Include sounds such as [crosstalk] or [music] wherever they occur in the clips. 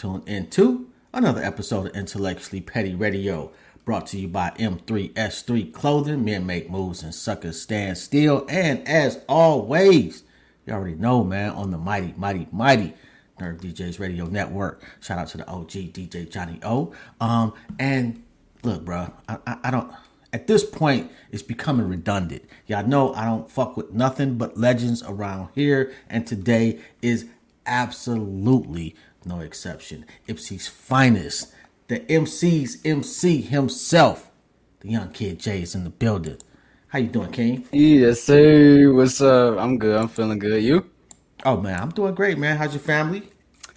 tuned into another episode of Intellectually Petty Radio, brought to you by M3S3 Clothing. Men make moves and suckers stand still. And as always, you already know, man, on the mighty, mighty, mighty Nerve DJs Radio Network. Shout out to the OG DJ Johnny O. Um, and look, bro, I, I, I don't. At this point, it's becoming redundant. Y'all know I don't fuck with nothing but legends around here, and today is absolutely no exception. Ypsi's finest, the MC's MC himself, the young kid Jay is in the building. How you doing, King? Yes, sir. What's up? I'm good. I'm feeling good. You? Oh man, I'm doing great, man. How's your family?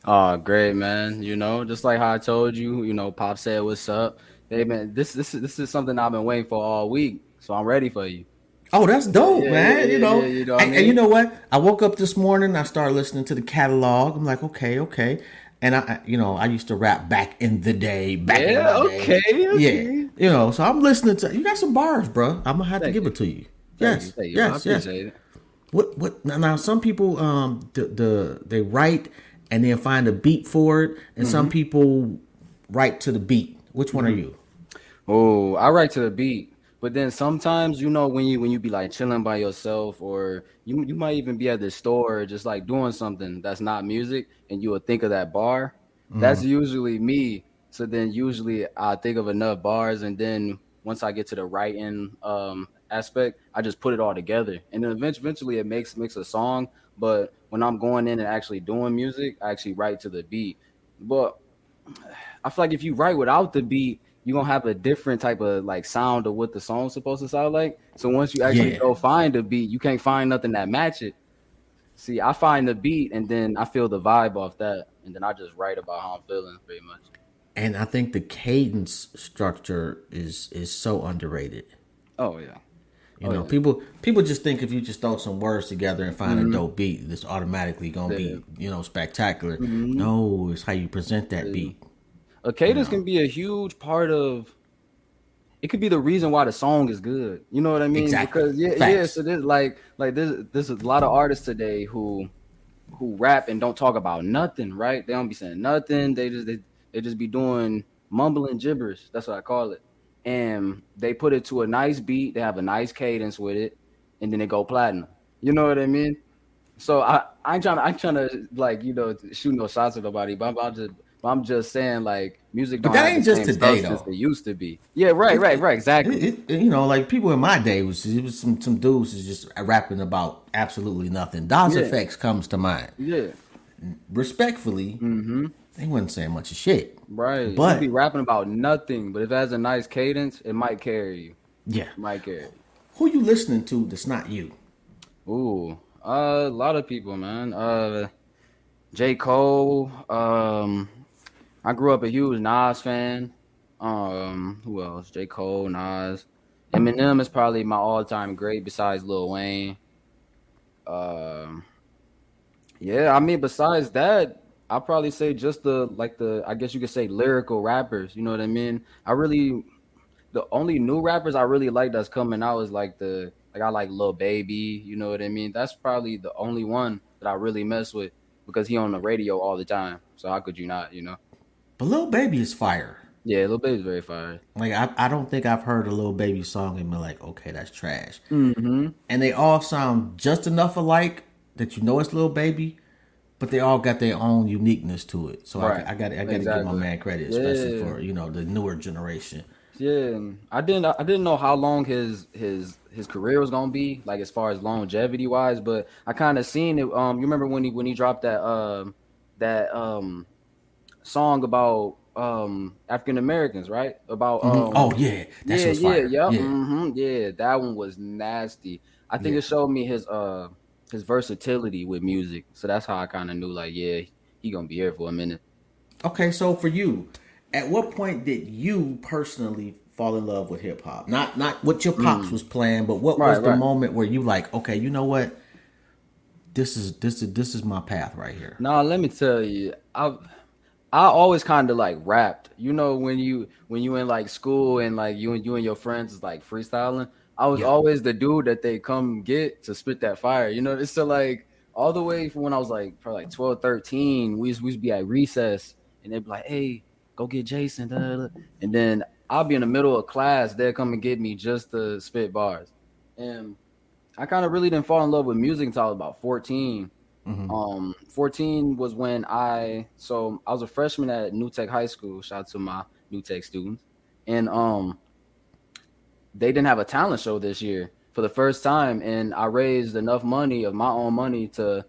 Oh, great, man. You know, just like how I told you, you know, Pop said what's up. Hey man, this this is this is something I've been waiting for all week. So I'm ready for you. Oh, that's dope, Yeah, man. yeah, you know, you know I and you know what? I woke up this morning. I started listening to the catalog. I'm like, okay, okay. And I, you know, I used to rap back in the day. Back in Yeah, the day. okay, okay. Yeah, you know. So I'm listening to. You got some bars, bro. I'm gonna have to give you. it to you. Thank Yes, you, thank you. Yes, yes. it. What what now, some people um the, the they write and then find a beat for it and some Mm-hmm. people write to the beat. Which one are you? Oh, I write to the beat. But then sometimes, you know, when you when you be like chilling by yourself, or you you might even be at the store, just like doing something that's not music, and you will think of that bar. That's usually me. So then usually I think of enough bars, and then once I get to the writing um, aspect, I just put it all together, and then eventually, eventually it makes makes a song. But when I'm going in and actually doing music, I actually write to the beat. But I feel like if you write without the beat, you're gonna have a different type of like sound of what the song's supposed to sound like. So once you actually Yeah. go find the beat, you can't find nothing that match it. See, I find the beat and then I feel the vibe off that, and then I just write about how I'm feeling pretty much. And I think the cadence structure is is so underrated. Oh yeah. You Oh, know, yeah. Mm-hmm. people people just think if you just throw some words together and find a dope beat, it's automatically gonna Yeah. be you know spectacular. Mhm. No, it's how you present that Yeah. beat. A cadence can be a huge part of it could be the reason why the song is good. You know what I mean? Exactly. Because yeah, Facts. yeah. So there's like like there's there's a lot of artists today who who rap and don't talk about nothing, right? They don't be saying nothing. They just they, they just be doing mumbling gibberish. That's what I call it. And they put it to a nice beat. They have a nice cadence with it, and then they go platinum. You know what I mean? So I I ain't trying to I ain't trying to like you know shoot no shots at nobody, but I'm, I'm just but I'm just saying like music. But that ain't just today, though. It used to be. Yeah, right, right, right. Exactly. It, it, you know, like people in my day was it was some some dudes is just rapping about absolutely nothing. Das Yeah. EFX comes to mind. yeah. Respectfully, Mm-hmm. they wasn't saying much of shit. Right. But- you be rapping about nothing, but if it has a nice cadence, it might carry you. Yeah. It might carry. Who you listening to that's not you? You. Ooh, uh, a lot of people, man. Uh, J. Cole. Um, I grew up a huge Nas fan. Um, who else? J. Cole, Nas. Eminem is probably my all-time great besides Lil Wayne. Um, yeah, I mean, besides that, I'll probably say just the like the I guess you could say lyrical rappers. You know what I mean? I really the only new rappers I really like that's coming out is like the like I like Lil Baby. You know what I mean? That's probably the only one that I really mess with because he on the radio all the time. So how could you not? You know? But Lil Baby is fire. Yeah, Lil Baby's very fire. Like I, I don't think I've heard a Lil Baby song and been like, okay, that's trash. Mm-hmm. And they all sound just enough alike that you know it's Lil Baby, but they all got their own uniqueness to it. So Right. I, I got I got to give my man credit, especially Yeah. for you know the newer generation. Yeah, I didn't I didn't know how long his his his career was gonna be, like as far as longevity wise, but I kind of seen it. Um, you remember when he when he dropped that um that um song about um African Americans, right? About um, Mhm. oh yeah, that yeah, yeah, fire. yeah, yeah. hmm yeah. That one was nasty. I think Yeah. it showed me his uh his versatility with music, so that's how I kind of knew like, yeah, he gonna be here for a minute. Okay, so for you, at what point did you personally fall in love with hip hop? Not not what your pops was playing, but what was Mm. Right, the right. moment where you like, okay, you know what? This is this is this is my path right here. Now let me tell you, I I always kind of like rapped. You know, when you when you in like school and like you and you and your friends is like freestyling. I was Yeah. always the dude that they come get to spit that fire. You know, it's so like all the way from when I was like probably like 12, 13, we used, we used to be at recess and they'd be like, hey, go get Jason. da, da, da." And then I'll be in the middle of class, they'll come and get me just to spit bars. And I kind of really didn't fall in love with music until I was about 14. Mhm. Um, 14 was when I so I was a freshman at New Tech High School. Shout out to my New Tech students. And um they didn't have a talent show this year for the first time, and I raised enough money of my own money to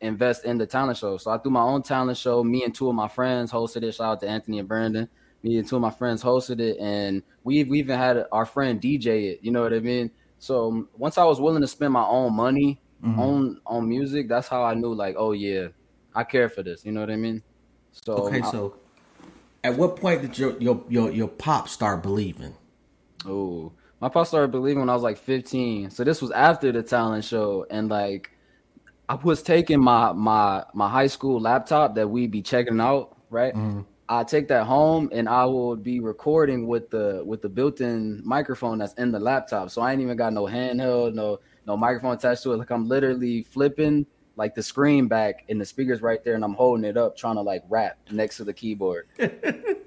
invest in the talent show. So I threw my own talent show. Me and two of my friends hosted it. Shout out to Anthony and Brandon. Me and two of my friends hosted it, and we we even had our friend DJ it. You know what I mean? So um, once I was willing to spend my own money Mhm. on on music, that's how I knew like, oh yeah, I care for this. You know what I mean? So Okay, I- so at what point did your your your, your pop start believing? Oh, my pop started believing when I was like 15. So this was after the talent show, and like I was taking my my my high school laptop that we'd be checking out, right? Mhm. I take that home and I would be recording with the with the built-in microphone that's in the laptop. So I ain't even got no handheld, no no microphone attached to it. Like I'm literally flipping like the screen back and the speakers right there, and I'm holding it up, trying to like rap next to the keyboard.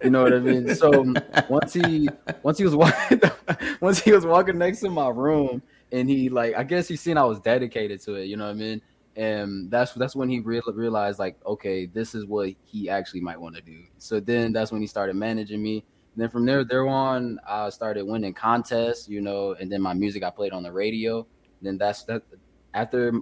You know what I mean? So [laughs] once he once he was walking [laughs] once he was walking next to my room and he like I guess he seen I was dedicated to it, you know what I mean? And that's that's when he real, realized like okay, this is what he actually might want to do. So then that's when he started managing me. And then from there there on I started winning contests, you know, and then my music I played on the radio. Then that's that after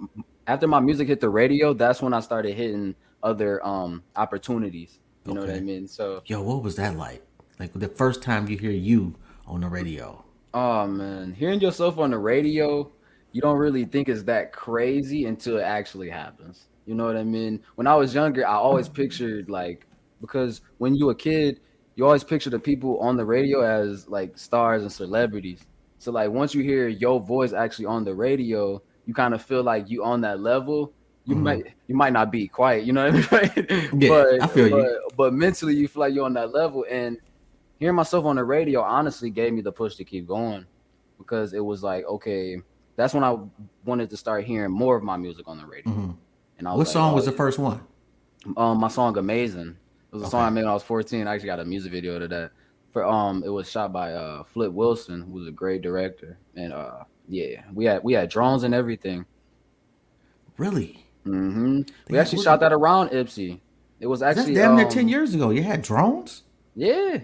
after my music hit the radio, that's when I started hitting other um opportunities. You know what I mean? So Yo, what was that like? Like the first time you hear you on the radio. Oh man, hearing yourself on the radio, you don't really think it's that crazy until it actually happens. You know what I mean? When I was younger, I always pictured like because when you a kid, you always picture the people on the radio as like stars and celebrities. So like once you hear your voice actually on the radio, you kind of feel like you on that level. You Mhm. might you might not be quiet, you know what I mean? [laughs] Yeah, but, I feel you. but, But mentally, you feel like you're on that level, and hearing myself on the radio honestly gave me the push to keep going because it was like okay that's when i wanted to start hearing more of my music on the radio Mhm. and I What like, song oh, was the first one? um my song amazing it was a song i made when i was 14 i actually got a music video to that for um it was shot by uh flip wilson who's a great director and uh yeah we had we had drones and everything Really? Mm-hmm. we actually shot that around ypsi it was That's actually damn near um, ten years ago. You had drones. yeah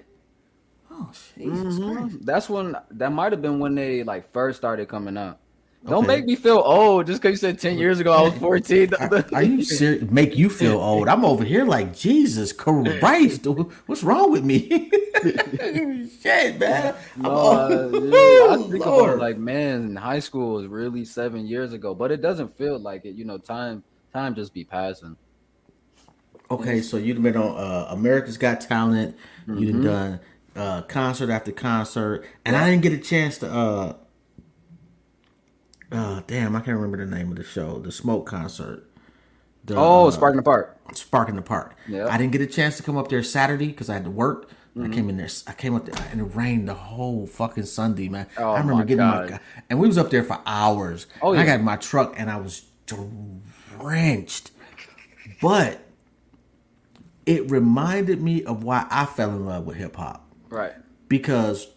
Oh Jesus Mhm. Christ! That's when that might have been when they like first started coming out. Don't Okay. make me feel old just because you said ten years ago I was fourteen. Are, are you serious? Make you feel old? I'm over here like Jesus Christ. What's wrong with me? [laughs] Shit, man. I'm No, uh, yeah, I [laughs] think about it like man, high school was really seven years ago, but it doesn't feel like it. You know, time time just be passing. Okay, so you've been on uh, America's Got Talent. You've Mhm. done uh, concert after concert, and I didn't get a chance to. Uh, uh, damn, I can't remember the name of the show. The Smoke concert. The, Oh, uh, Spark in the Park. Spark in the Park. Yeah. I didn't get a chance to come up there Saturday because I had to work. Mm-hmm. I came in there. I came up there and it rained the whole fucking Sunday, man. Oh, I remember my getting God. my and we was up there for hours. Oh, And I got in my truck and I was drenched, but it reminded me of why I fell in love with hip hop Right. because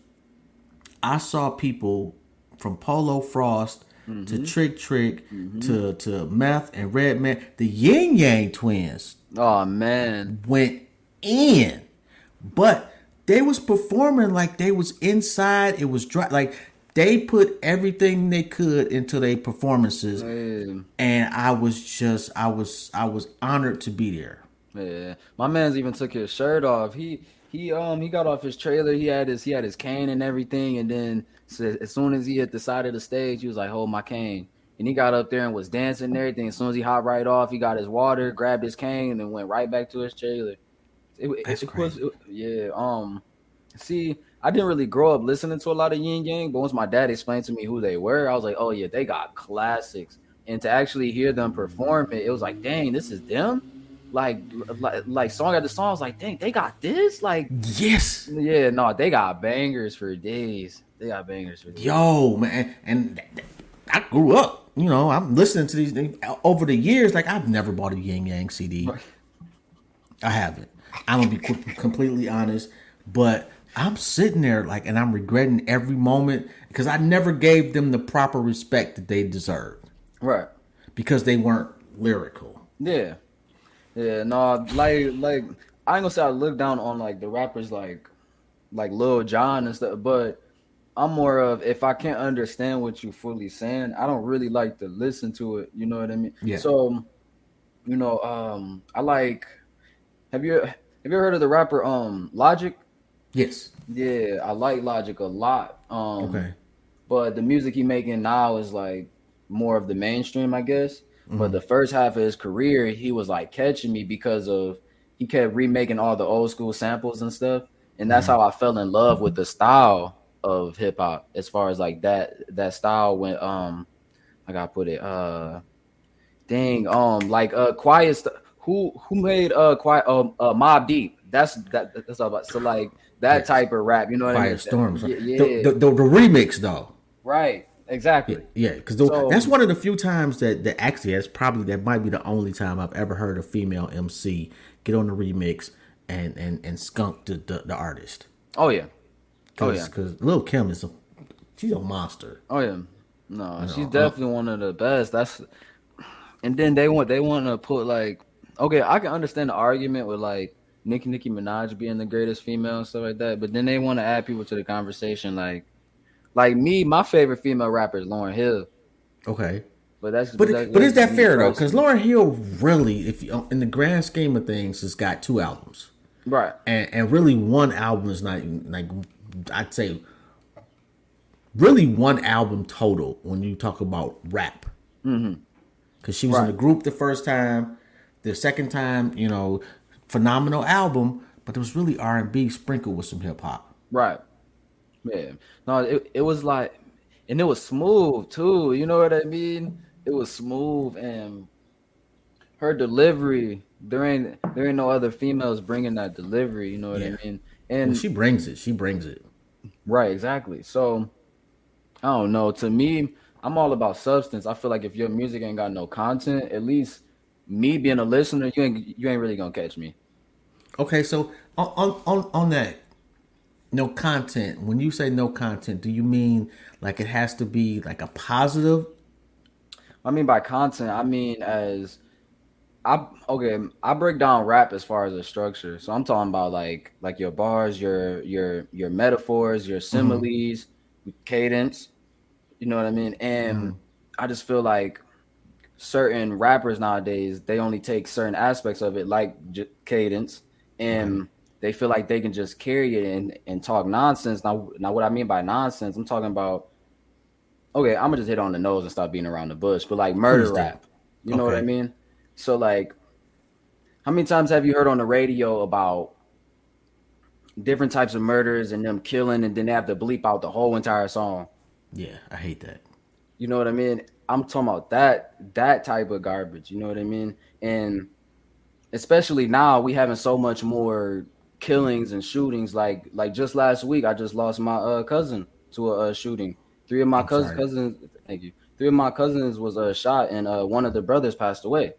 I saw people from Polo Frost Mm-hmm. to Trick Trick to to Meth and red Redman, the Ying Yang twins Oh man. went in, but they was performing like they was inside. It was dry, like they put everything they could into their performances, Yeah. and I was just I was I was honored to be there. Yeah, my man's even took his shirt off. He he um he got off his trailer. He had his he had his cane and everything, and then so as soon as he hit the side of the stage, he was like, "Hold my cane." And he got up there and was dancing and everything. As soon as he hopped right off, he got his water, grabbed his cane, and then went right back to his trailer. It, it- That's it was- crazy. yeah. Um, see, I didn't really grow up listening to a lot of Ying Yang, but once my dad explained to me who they were, I was like, "Oh yeah, they got classics." And to actually hear them perform it, it was like, "Dang, this is them." Like like like song after song. I was like, dang, they got this. Like, Yes. yeah, no, they got bangers for days. They got bangers for days. Yo, man, and I grew up. You know, I'm listening to these things over the years. Like I've never bought a Ying Yang CD. I haven't. I'm gonna be completely honest, but I'm sitting there like, and I'm regretting every moment because I never gave them the proper respect that they deserved Right. because they weren't lyrical. Yeah. Yeah, no, like like I ain't gonna say I look down on like the rappers like like Lil Jon and stuff, but I'm more of if I can't understand what you fully saying, I don't really like to listen to it. You know what I mean? Yeah. So, you know, um, I like. Have you have you heard of the rapper um Logic? Yes. Yeah, I like Logic a lot. Um, Okay. but the music he making now is like more of the mainstream, I guess. But the first half of his career, he was like catching me because of he kept remaking all the old school samples and stuff, and that's how I fell in love with the style of hip hop. As far as like that that style went, um, I gotta put it, uh, dang, um, like uh, quiet. St- who who made uh quiet um uh, Mobb Deep? That's that that's all about. So like that Yes. type of rap, you know what I mean? Firestorm. Yeah, yeah. The, the, the, the remix though. right, exactly. Yeah, because So- that's one of the few times that that actually that's probably that might be the only time I've ever heard a female MC get on the remix and and and skunk the the, the artist. Oh yeah. Oh, Cause, yeah. Cause Lil Kim is a she's a monster. Oh yeah, no, she's uh, definitely one of the best. That's, and then they want they want to put like, okay, I can understand the argument with like Nicki Nicki Minaj being the greatest female and stuff like that, but then they want to add people to the conversation like, like me, my favorite female rapper is Lauryn Hill, Okay, but that's but that- but is that fair though? Because Lauryn Hill really, if you, in the grand scheme of things, has got two albums, right, and and really one album is not like I'd say really one album total when you talk about rap. Mm-hmm. Because she was in the group the first time, the second time, you know, phenomenal album, but there was really R and B sprinkled with some hip hop. right, yeah, no, it it was like, and it was smooth too. You know what I mean? It was smooth and her delivery there ain't there ain't no other females bringing that delivery you know what Yeah. i mean and she brings it. She brings it. right exactly so i don't know to me i'm all about substance i feel like if your music ain't got no content at least me being a listener you ain't you ain't really gonna catch me Okay, so on on, on that, no content. When you say no content, do you mean like it has to be like a positive? i mean by content i mean as I okay. I break down rap as far as a structure. So I'm talking about like like your bars, your your your metaphors, your mm-hmm. similes, cadence. You know what I mean? And mm-hmm. I just feel like certain rappers nowadays they only take certain aspects of it, like j- cadence, and mm-hmm. They feel like they can just carry it and and talk nonsense. Now, now what I mean by nonsense, I'm talking about. Okay, I'm gonna just hit on the nose and stop being around the bush, but like murder rap. You know what I mean? So like, how many times have you heard on the radio about different types of murders and them killing, and then they have to bleep out the whole entire song? Yeah, I hate that. You know what I mean? I'm talking about that that type of garbage. You know what I mean? And especially now, we having so much more killings and shootings. Like like just last week, I just lost my uh, cousin to a uh, shooting. Three of my cousins, cousins, thank you. Three of my cousins was uh, shot, and uh, one of the brothers passed away.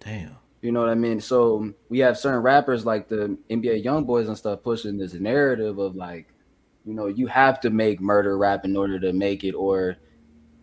Damn. You know what I mean? So we have certain rappers like the NBA YoungBoys and stuff pushing this narrative of like, you know, you have to make murder rap in order to make it, or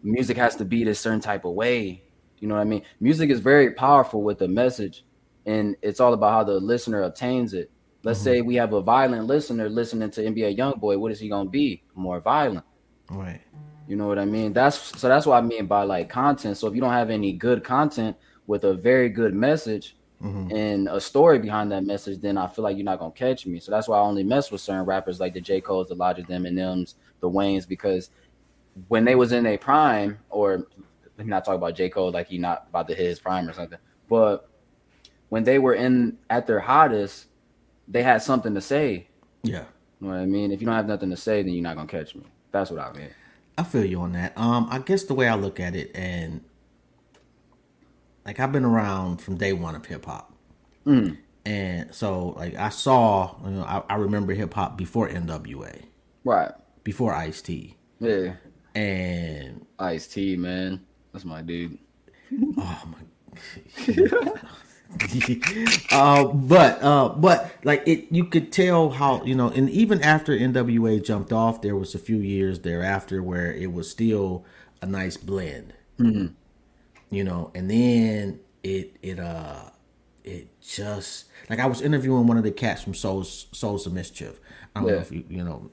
music has to be this certain type of way. You know what I mean? Music is very powerful with the message, and it's all about how the listener obtains it. Let's mm-hmm. say we have a violent listener listening to NBA YoungBoy. What is he gonna be? More violent. Right. You know what I mean? That's so that's what I mean by like content. So if you don't have any good content with a very good message mm-hmm. and a story behind that message, then I feel like you're not gonna catch me. So that's why I only mess with certain rappers like the J. Cole's, the Logic, the Eminems, the Waynes, because when they was in a prime, or let me not talk about J. Cole like he not about to hit his prime or something, but when they were in at their hottest, they had something to say. Yeah. You know what I mean? If you don't have nothing to say, then you're not gonna catch me. That's what I mean. I feel you on that. Um, I guess the way I look at it, and like I've been around from day one of hip hop, Mm. And so, like, I saw, you know, I, I remember hip hop before NWA, Right. before Ice T, Yeah. and Ice T, man. That's my dude. oh my. [laughs] [laughs] uh, but uh, but like it, you could tell how you know, and even after NWA jumped off, there was a few years thereafter where it was still a nice blend. Mm-hmm. You know, and then it it uh it just like I was interviewing one of the cats from Souls Souls of Mischief. I don't know if you you know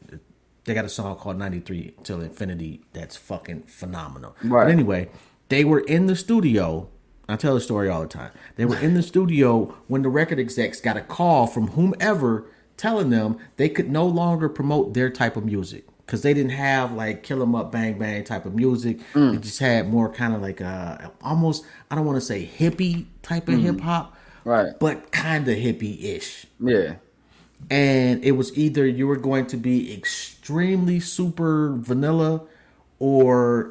they got a song called 93 till infinity that's fucking phenomenal. Right. But anyway, they were in the studio. I tell the story all the time. They were in the studio when the record execs got a call from whomever telling them they could no longer promote their type of music because they didn't have like kill 'em up bang bang type of music. Mm. They just had more kind of like a almost I don't want to say hippie type of mm-hmm. hip hop, Right. but kind of hippie ish Yeah. and it was either you were going to be extremely super vanilla or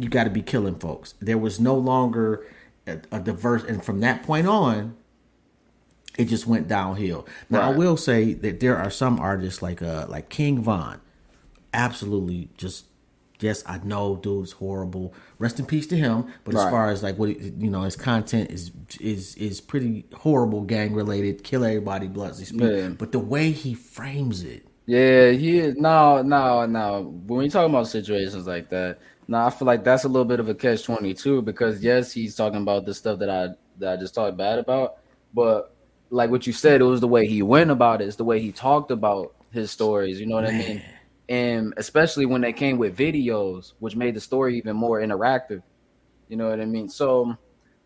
you got to be killing folks. There was no longer a, a diverse, and from that point on, it just went downhill. Now I will say that there are some artists like uh like King Von, absolutely just yes I know dude's horrible. Rest in peace to him. But as far as like what you know, his content is is is pretty horrible, gang related, kill everybody, bloody. Yeah. But the way he frames it, Yeah, he is. No, no, no. When you talk about situations like that, no, I feel like that's a little bit of a catch twenty two because yes, he's talking about the stuff that I that I just talked bad about, but like what you said, it was the way he went about it, it's the way he talked about his stories. You know what I mean? And especially when they came with videos, which made the story even more interactive. You know what I mean? So I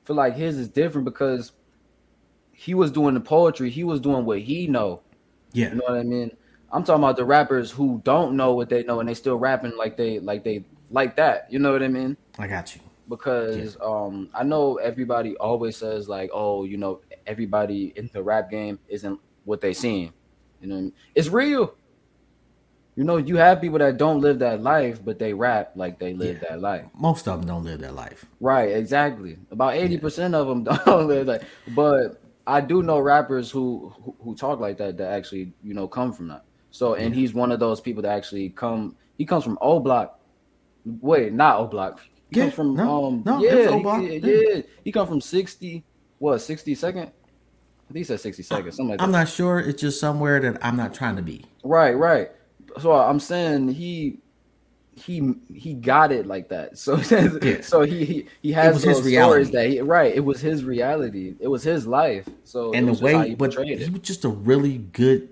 feel like his is different because he was doing the poetry, he was doing what he know. yeah, You know what I mean? I'm talking about the rappers who don't know what they know and they still rapping like they like they like that. You know what I mean? I got you. Because um I know everybody always says like, oh, you know, everybody in the rap game isn't what they seem. You know, what I mean? it's real. You know, you have people that don't live that life, but they rap like they live Yeah. that life. Most of them don't live that life. Right, exactly. About eighty percent of them [laughs] don't live that. But I do know rappers who, who who talk like that that actually you know come from that. So and he's one of those people that actually come. He comes from O Block. Wait, not O Block. He Yeah, from no, um no, yeah, he- yeah, yeah. He come from sixty what sixty second. I think he said sixty second, something like. I'm not sure. It's just somewhere that I'm not trying to be. Right, right. So I'm saying he he he got it like that. [laughs] So Yeah. so he he, he has his reality. stories that he right. It was his reality. It was his life. So And the was just how way, he but he was just a really good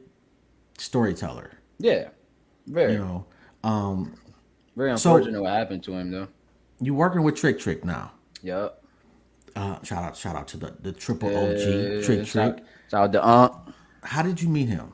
storyteller. Yeah, very You know, um, very So- unfortunate what happened to him though. you working with Trick Trick now. Yep. Uh, shout out, shout out to the the triple Yeah, OG Trick shout, Trick. shout out to Unc. How did you meet him?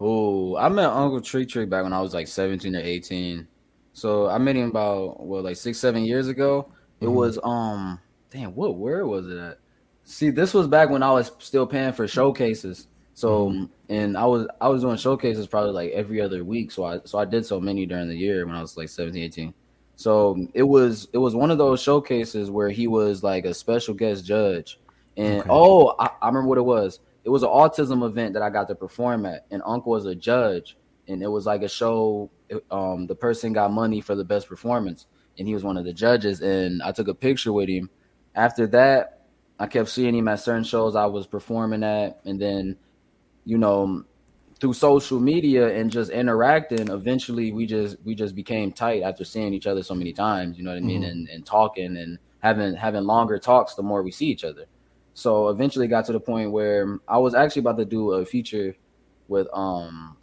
Oh, I met Uncle Trick Trick back when I was like 17 or 18. So I met him about what like six, seven years ago. It Mm-hmm. was um damn, what where was it at? See, this was back when I was still paying for showcases. So Mm-hmm. and I was I was doing showcases probably like every other week. So I so I did so many during the year when I was like 17, 18. So it was it was one of those showcases where he was like a special guest judge. And Okay. oh, I, I remember what it was. It was an autism event that I got to perform at, and Uncle was a judge, and it was like a show. Um, the person got money for the best performance, and he was one of the judges. And I took a picture with him. After that, I kept seeing him at certain shows I was performing at, and then, you know, through social media and just interacting, eventually we just we just became tight after seeing each other so many times. You know what I mean? Mhm. And and talking and having having longer talks the more we see each other. So eventually got to the point where I was actually about to do a feature with um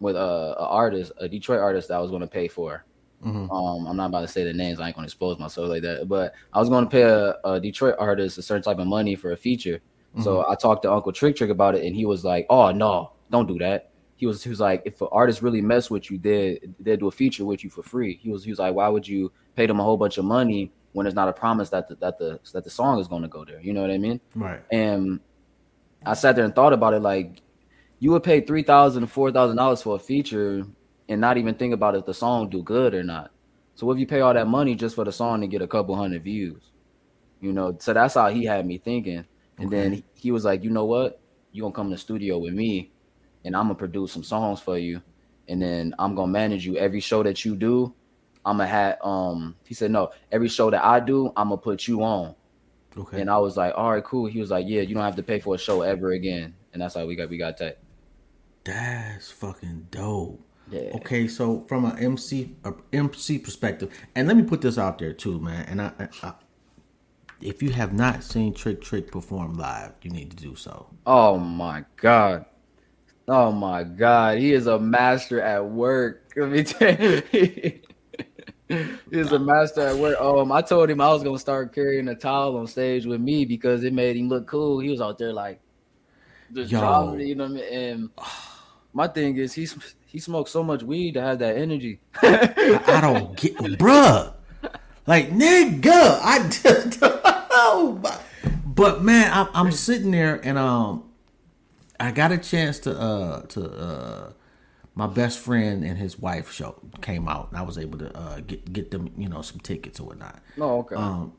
with a, a artist, a Detroit artist that I was going to pay for. Mhm. Um, I'm not about to say the names. I ain't going to expose myself like that. But I was going to pay a, a Detroit artist a certain type of money for a feature. So mm-hmm. I talked to Uncle Trick Trick about it, and he was like, "Oh no, don't do that." He was he was like, "If an artist really mess with you, they they do a feature with you for free." He was he was like, "Why would you pay them a whole bunch of money when it's not a promise that the, that the that the song is going to go there?" You know what I mean? Right. And I sat there and thought about it like you would pay three thousand, four thousand dollars for a feature and not even think about if the song do good or not. So what if you pay all that money just for the song to get a couple hundred views, you know, so that's how he had me thinking. And then he, was like, you know what? You gonna come to the studio with me, and I'm gonna produce some songs for you, and then I'm gonna manage you every show that you do. I'm gonna have um. He said no. Every show that I do, I'm gonna put you on. Okay. And I was like, all right, cool. He was like, yeah, you don't have to pay for a show ever again. And that's how we got we got that. That's fucking dope. Yeah. Okay, so from an MC a MC perspective, and let me put this out there too, man. And I if you have not seen Trick Trick perform live, you need to do so. Oh my god. Oh my god. He is a master at work. [laughs] Let me tell you. He's a master at work. Um, I told him I was gonna start carrying a towel on stage with me because it made him look cool. He was out there like just Yo. dropping you know what I mean? And [sighs] my thing is he's he smokes so much weed to have that energy. I, I don't get, bruh. Like nigga, I [laughs] just oh, but man, I, I'm sitting there and um, I got a chance to uh to uh my best friend and his wife show came out and I was able to uh get get them you know some tickets or whatnot. oh, okay. Um,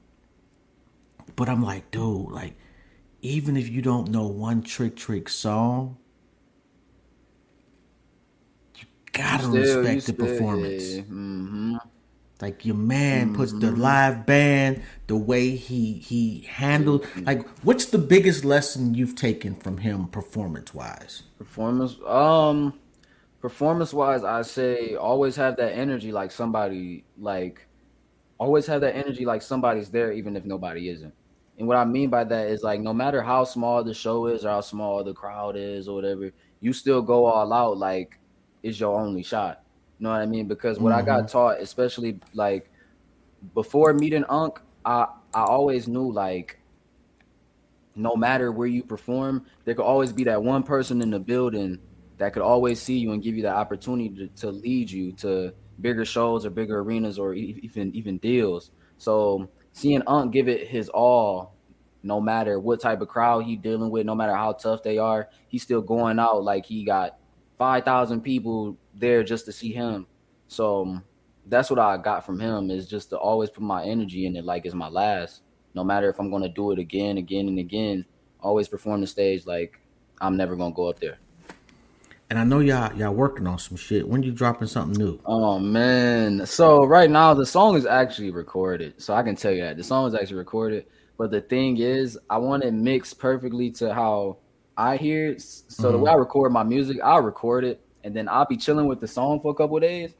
but I'm like, dude, like, even if you don't know one Trick Trick song, you gotta respect the performance. hmm Like your man puts the live band, the way he he handled. Like, what's the biggest lesson you've taken from him performance wise? Performance, um, performance wise, I say always have that energy like somebody like always have that energy like somebody's there even if nobody isn't. And what I mean by that is like no matter how small the show is or how small the crowd is or whatever, you still go all out like it's your only shot. You know what I mean? Because what I got mm-hmm. taught, especially like before meeting Unc, I I always knew like no matter where you perform, there could always be that one person in the building that could always see you and give you the opportunity to, to lead you to bigger shows or bigger arenas or even even deals. So seeing Unc give it his all, no matter what type of crowd he dealing with, no matter how tough they are, he's still going out like he got five thousand people there just to see him. So um, that's what I got from him is just to always put my energy in it like it's my last. No matter if I'm gonna do it again, again, and again, always perform the stage like I'm never gonna go up there. And I know y'all y'all working on some shit. When you dropping something new? Oh man. So right now the song is actually recorded. So I can tell you that. The song is actually recorded. But the thing is, I want it mixed perfectly to how I hear it. So the way I record my music, I'll record it and then I'll be chilling with the song for a couple days.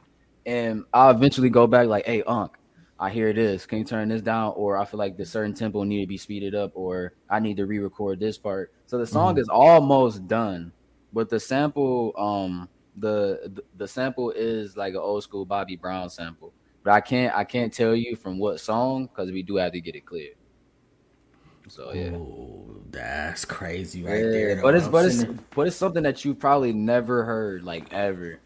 And I'll eventually go back like, hey, Unc, I hear this. Can you turn this down? Or I feel like the certain tempo need to be speeded up, or I need to re-record this part. So the song is almost done, but the sample, um, the the- the sample is like an old school Bobby Brown sample. But I can't I can't tell you from what song because we do have to get it clear. So yeah. Oh, that's crazy right Yeah, there. but it's I'm but it's but it's something that you probably never heard like ever.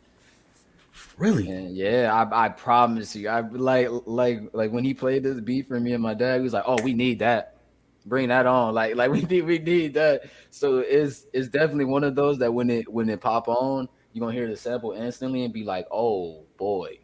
really. And yeah, I I promise you, I like like like when he played this beat for me and my dad, he was like, "Oh, we need that, bring that on." Like like [laughs] we need we need that. So it's it's definitely one of those that when it when it pop on, you're gonna hear the sample instantly and be like, "Oh boy,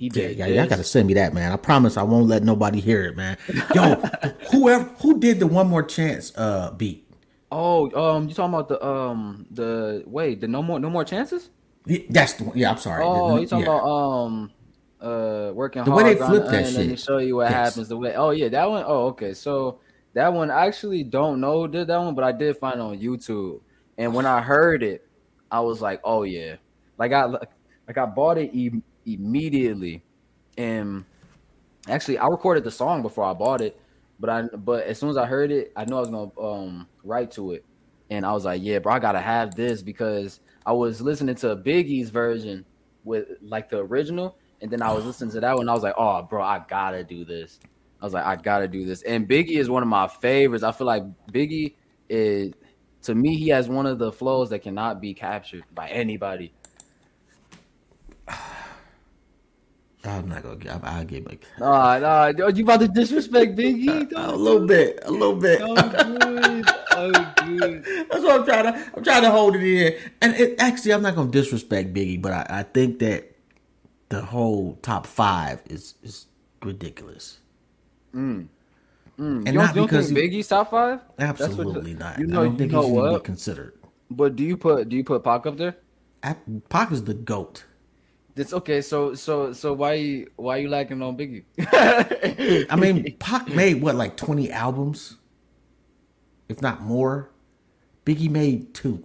he Yeah, did." yeah, y'all gotta send me that, man. I promise I won't let nobody hear it, man. Yo, [laughs] whoever who did the one more chance uh beat? Oh, um, you talking about the um the wait the no more no more chances? Yeah, That's the one. Yeah, I'm sorry. Oh, you talking yeah. about um uh working The hard. way they flip that Let me show you what Yes. happens. The way oh yeah, that one. Oh, okay. So that one I actually don't know did that one, but I did find it on YouTube. And when I heard it, I was like, oh yeah. Like I like I bought it e- immediately. And actually I recorded the song before I bought it, but I but as soon as I heard it, I knew I was gonna um write to it. And I was like, yeah, bro, I gotta have this because I was listening to Biggie's version with like the original, and then I was [sighs] listening to that one. I was like, oh, bro, I gotta do this. I was like, I gotta do this. And Biggie is one of my favorites. I feel like Biggie is to me, he has one of the flows that cannot be captured by anybody. [sighs] [sighs] I'm not gonna. get- I'll give like Nah, nah, yo, you about to disrespect Biggie? a little bit, a little bit. Oh, good. Oh, good. [laughs] That's what I'm trying to. I'm trying to hold it in. And it, actually, I'm not gonna disrespect Biggie, but I, I think that the whole top five is is ridiculous. Mm. Mm, And you not because think Biggie's top five? Absolutely not. You know, I don't you think know he should even be considered. But do you put do you put Pac up there? I, Pac is the goat. It's okay. So so so why you why you liking on Biggie? I mean, [laughs] Pac made what like twenty albums, if not more. Biggie made two.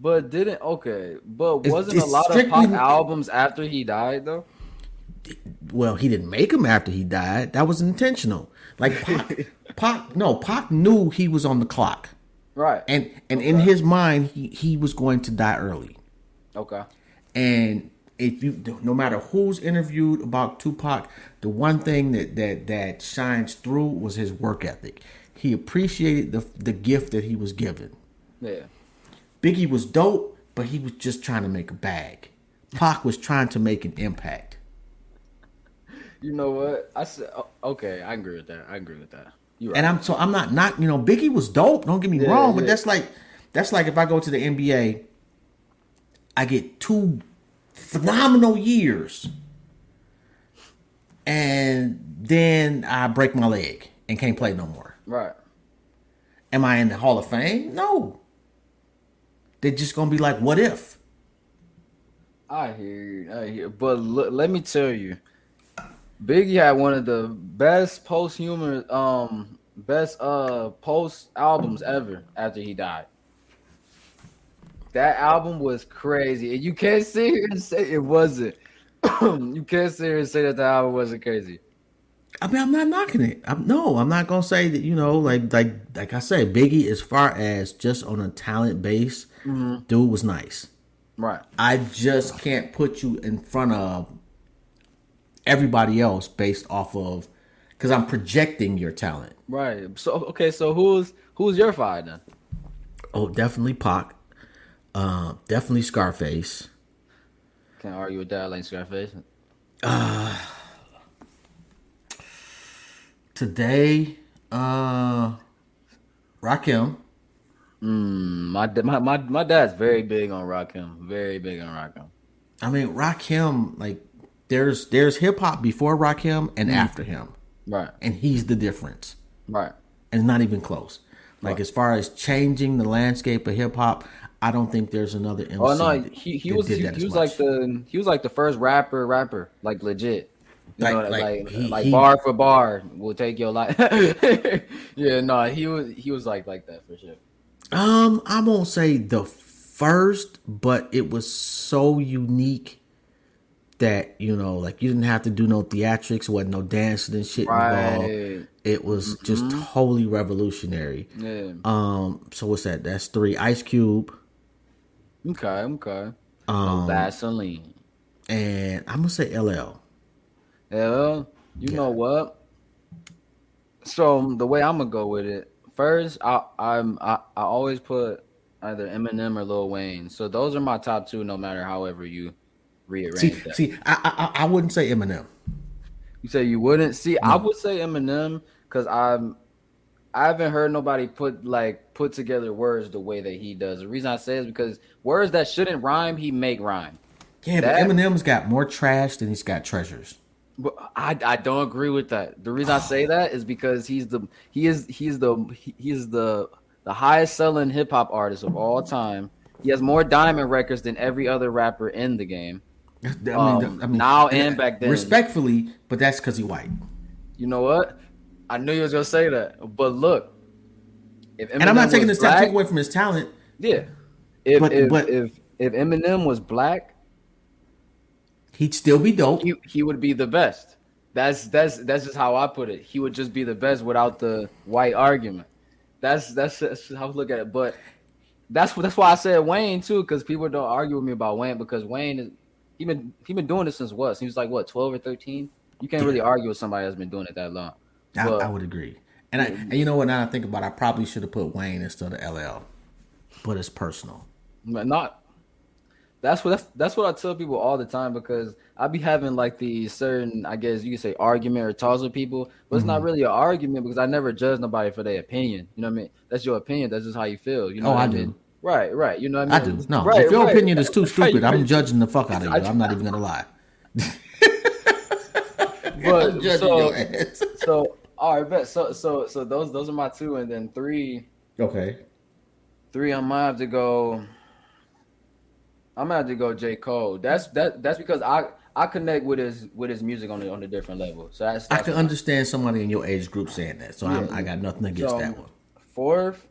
but didn't okay. But It's- wasn't a it's lot of strictly- Pac albums after he died though? Well, he didn't make them after he died. That was intentional. Like Pac, [laughs] Pac no, Pac knew he was on the clock, Right. and and in his mind, he he was going to die early. Okay. And if you, no matter who's interviewed about Tupac, the one thing that that that shines through was his work ethic. He appreciated the the gift that he was given. Yeah. Biggie was dope, but he was just trying to make a bag. Pac was trying to make an impact. You know what? I said okay. I agree with that. I agree with that. You right. And I'm so I'm not not you know Biggie was dope. Don't get me Yeah, wrong, but that's like that's like if I go to the NBA, I get two phenomenal years, and then I break my leg and can't play no more. right. Am I in the Hall of Fame? No. They're just gonna be like, what if? I hear you. I hear. You. But look, let me tell you, Biggie had one of the best post-humor, um, best uh post albums ever after he died. That album was crazy, and you can't sit here and say it wasn't. [clears throat] you can't sit here and say that the album wasn't crazy. I mean, I'm not knocking it. I'm, no, I'm not gonna say that. You know, like like like I said, Biggie, as far as just on a talent base, mm-hmm. dude was nice. Right. I just can't put you in front of everybody else based off of because I'm projecting your talent. Right. So okay. So who's who's your five then? Oh, definitely Pac. Uh, definitely Scarface. Can't argue with that. Like Scarface. Today, uh, Rakim. Mm, my, my my my dad's very big on Rakim. Very big on Rakim. I mean, Rakim. Like, there's there's hip hop before Rakim and after him, Right. and he's the difference. Right. and not even close. Like Right. as far as changing the landscape of hip hop, I don't think there's another MC. Oh no, that- he, he was he, he as was much. like the he was like the first rapper rapper like legit. You Like- know, like, like he- like he- bar for bar will take your life. [laughs] yeah, no, he was he was like like that for sure. um, I won't say the first, but it was so unique that you know, like you didn't have to do no theatrics, wasn't no dancing and shit involved. It was just totally revolutionary. Yeah. Um, so what's that? That's three. Ice Cube, Okay. Okay. um, Vaseline. and I'm gonna say LL. LL. you know what? So the way I'm gonna go with it, first, I I'm I, I always put either Eminem or Lil Wayne. So those are my top two, no matter however you rearrange See, that. see, I, I I wouldn't say Eminem. You say you wouldn't see? I would say Eminem because I'm. I haven't heard nobody put like put together words the way that he does. The reason I say is because words that shouldn't rhyme, he make rhyme. Yeah, That- but Eminem's got more trash than he's got treasures. But I, I don't agree with that. The reason I say [sighs] that is because he's the he is he's the he is the the highest selling hip hop artist of all time. He has more diamond records than every other rapper in the game. I mean, Um, now and back then. Respectfully, but that's because he white. You know what? I knew you was gonna say that. But look, if And I'm not taking this black- away from his talent. Yeah, if But- if, but- if if Eminem was black, He'd still be dope. he he would be the best. That's that's that's just how I put it. He would just be the best without the white argument. That's that's, that's how I look at it. But that's that's why I said Wayne too, because people don't argue with me about Wayne because Wayne is he been he been doing this since what? He was like what twelve or thirteen. You can't really argue with somebody that's been doing it that long. I, But- I would agree. And I, and you know what? Now I think about, it, I probably should have put Wayne instead of LL. But it's personal. But not that's what that's that's what I tell people all the time because I be having like these certain I guess you could say argument or talks with people, but it's Mm-hmm. not really an argument because I never judge nobody for their opinion. You know what I mean? That's your opinion. That's just how you feel. You know Oh, what I I do. Right, right. You know what I mean? I do. No, right, if your right. opinion is too stupid, I'm judging the fuck out of you. I'm not even gonna lie. [laughs] But so, your ass. so All right, bet. So so so those those are my two, and then three Okay. three. I'm gonna have to go. I'm gonna have to go J Cole. That's that that's because I I connect with his with his music on a, on a different level. So that's, I can understand somebody in your age group saying that, so I'm, I got nothing against So, that one. Fourth,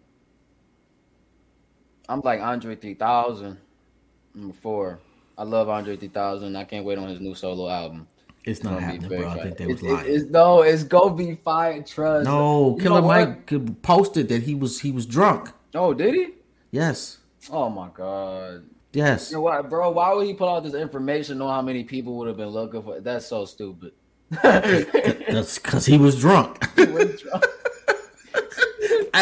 I'm like Andre 3000. Number four, I love Andre 3000. I can't wait on his new solo album. It's not happening, bro. I think they was It's- it's- lying. it's- no, it's gonna be fire. Trust. No, You Killer know what? Mike posted that he was he was drunk. Oh, did he? Yes, Oh my god. yes. You know what, bro? Why would he put out this information? Know how many people would have been looking for? That's so stupid. [laughs] That's because he was drunk. [laughs]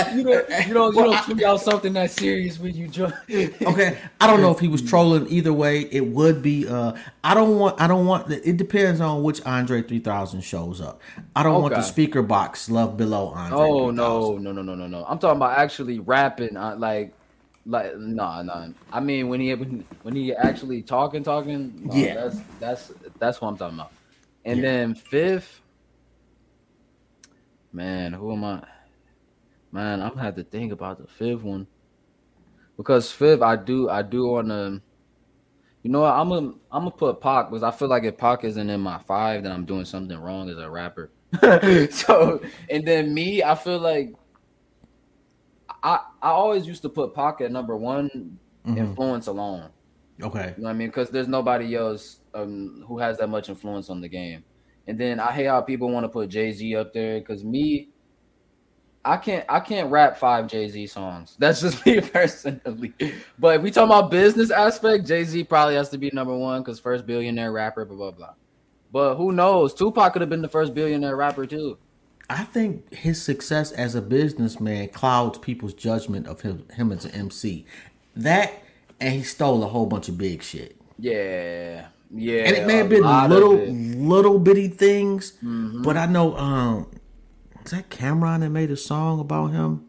I- you don't, you don't, you Well, don't I- tweet out something that serious when you drunk. [laughs] okay, I don't know if he was trolling. Either way, it would be. Uh, I don't want. I don't want. It depends on which Andre three thousand shows up. I don't want the speaker box love below Andre. Oh no, no, no, no, no, no! I'm talking about actually rapping. Uh, like, like, nah, nah. I mean, when he when, when he actually talking, talking. nah, Yeah. that's that's that's what I'm talking about. And Yeah. then fifth, man, who am I? Man, I'm gonna have to think about the fifth one because fifth, I do, I do want to. You know what? I'm gonna I'm gonna put Pac because I feel like if Pac isn't in my five, then I'm doing something wrong as a rapper. [laughs] so and then me, I feel like I I always used to put Pac at number one, Mhm. influence alone. Okay. You know what I mean? Because there's nobody else um, who has that much influence on the game. And then I hate how people want to put Jay Z up there because me, I can't I can't rap five Jay Z songs. That's just [laughs] me personally. But if we talk about business aspect, Jay Z probably has to be number one because first billionaire rapper, blah blah blah. But who knows? Tupac could have been the first billionaire rapper too. I think his success as a businessman clouds people's judgment of him, him as an MC. That and he stole a whole bunch of big shit. Yeah, yeah. and it may have been little it. Mm-hmm. little bitty things, but I know um is that Cameron that made a song about him?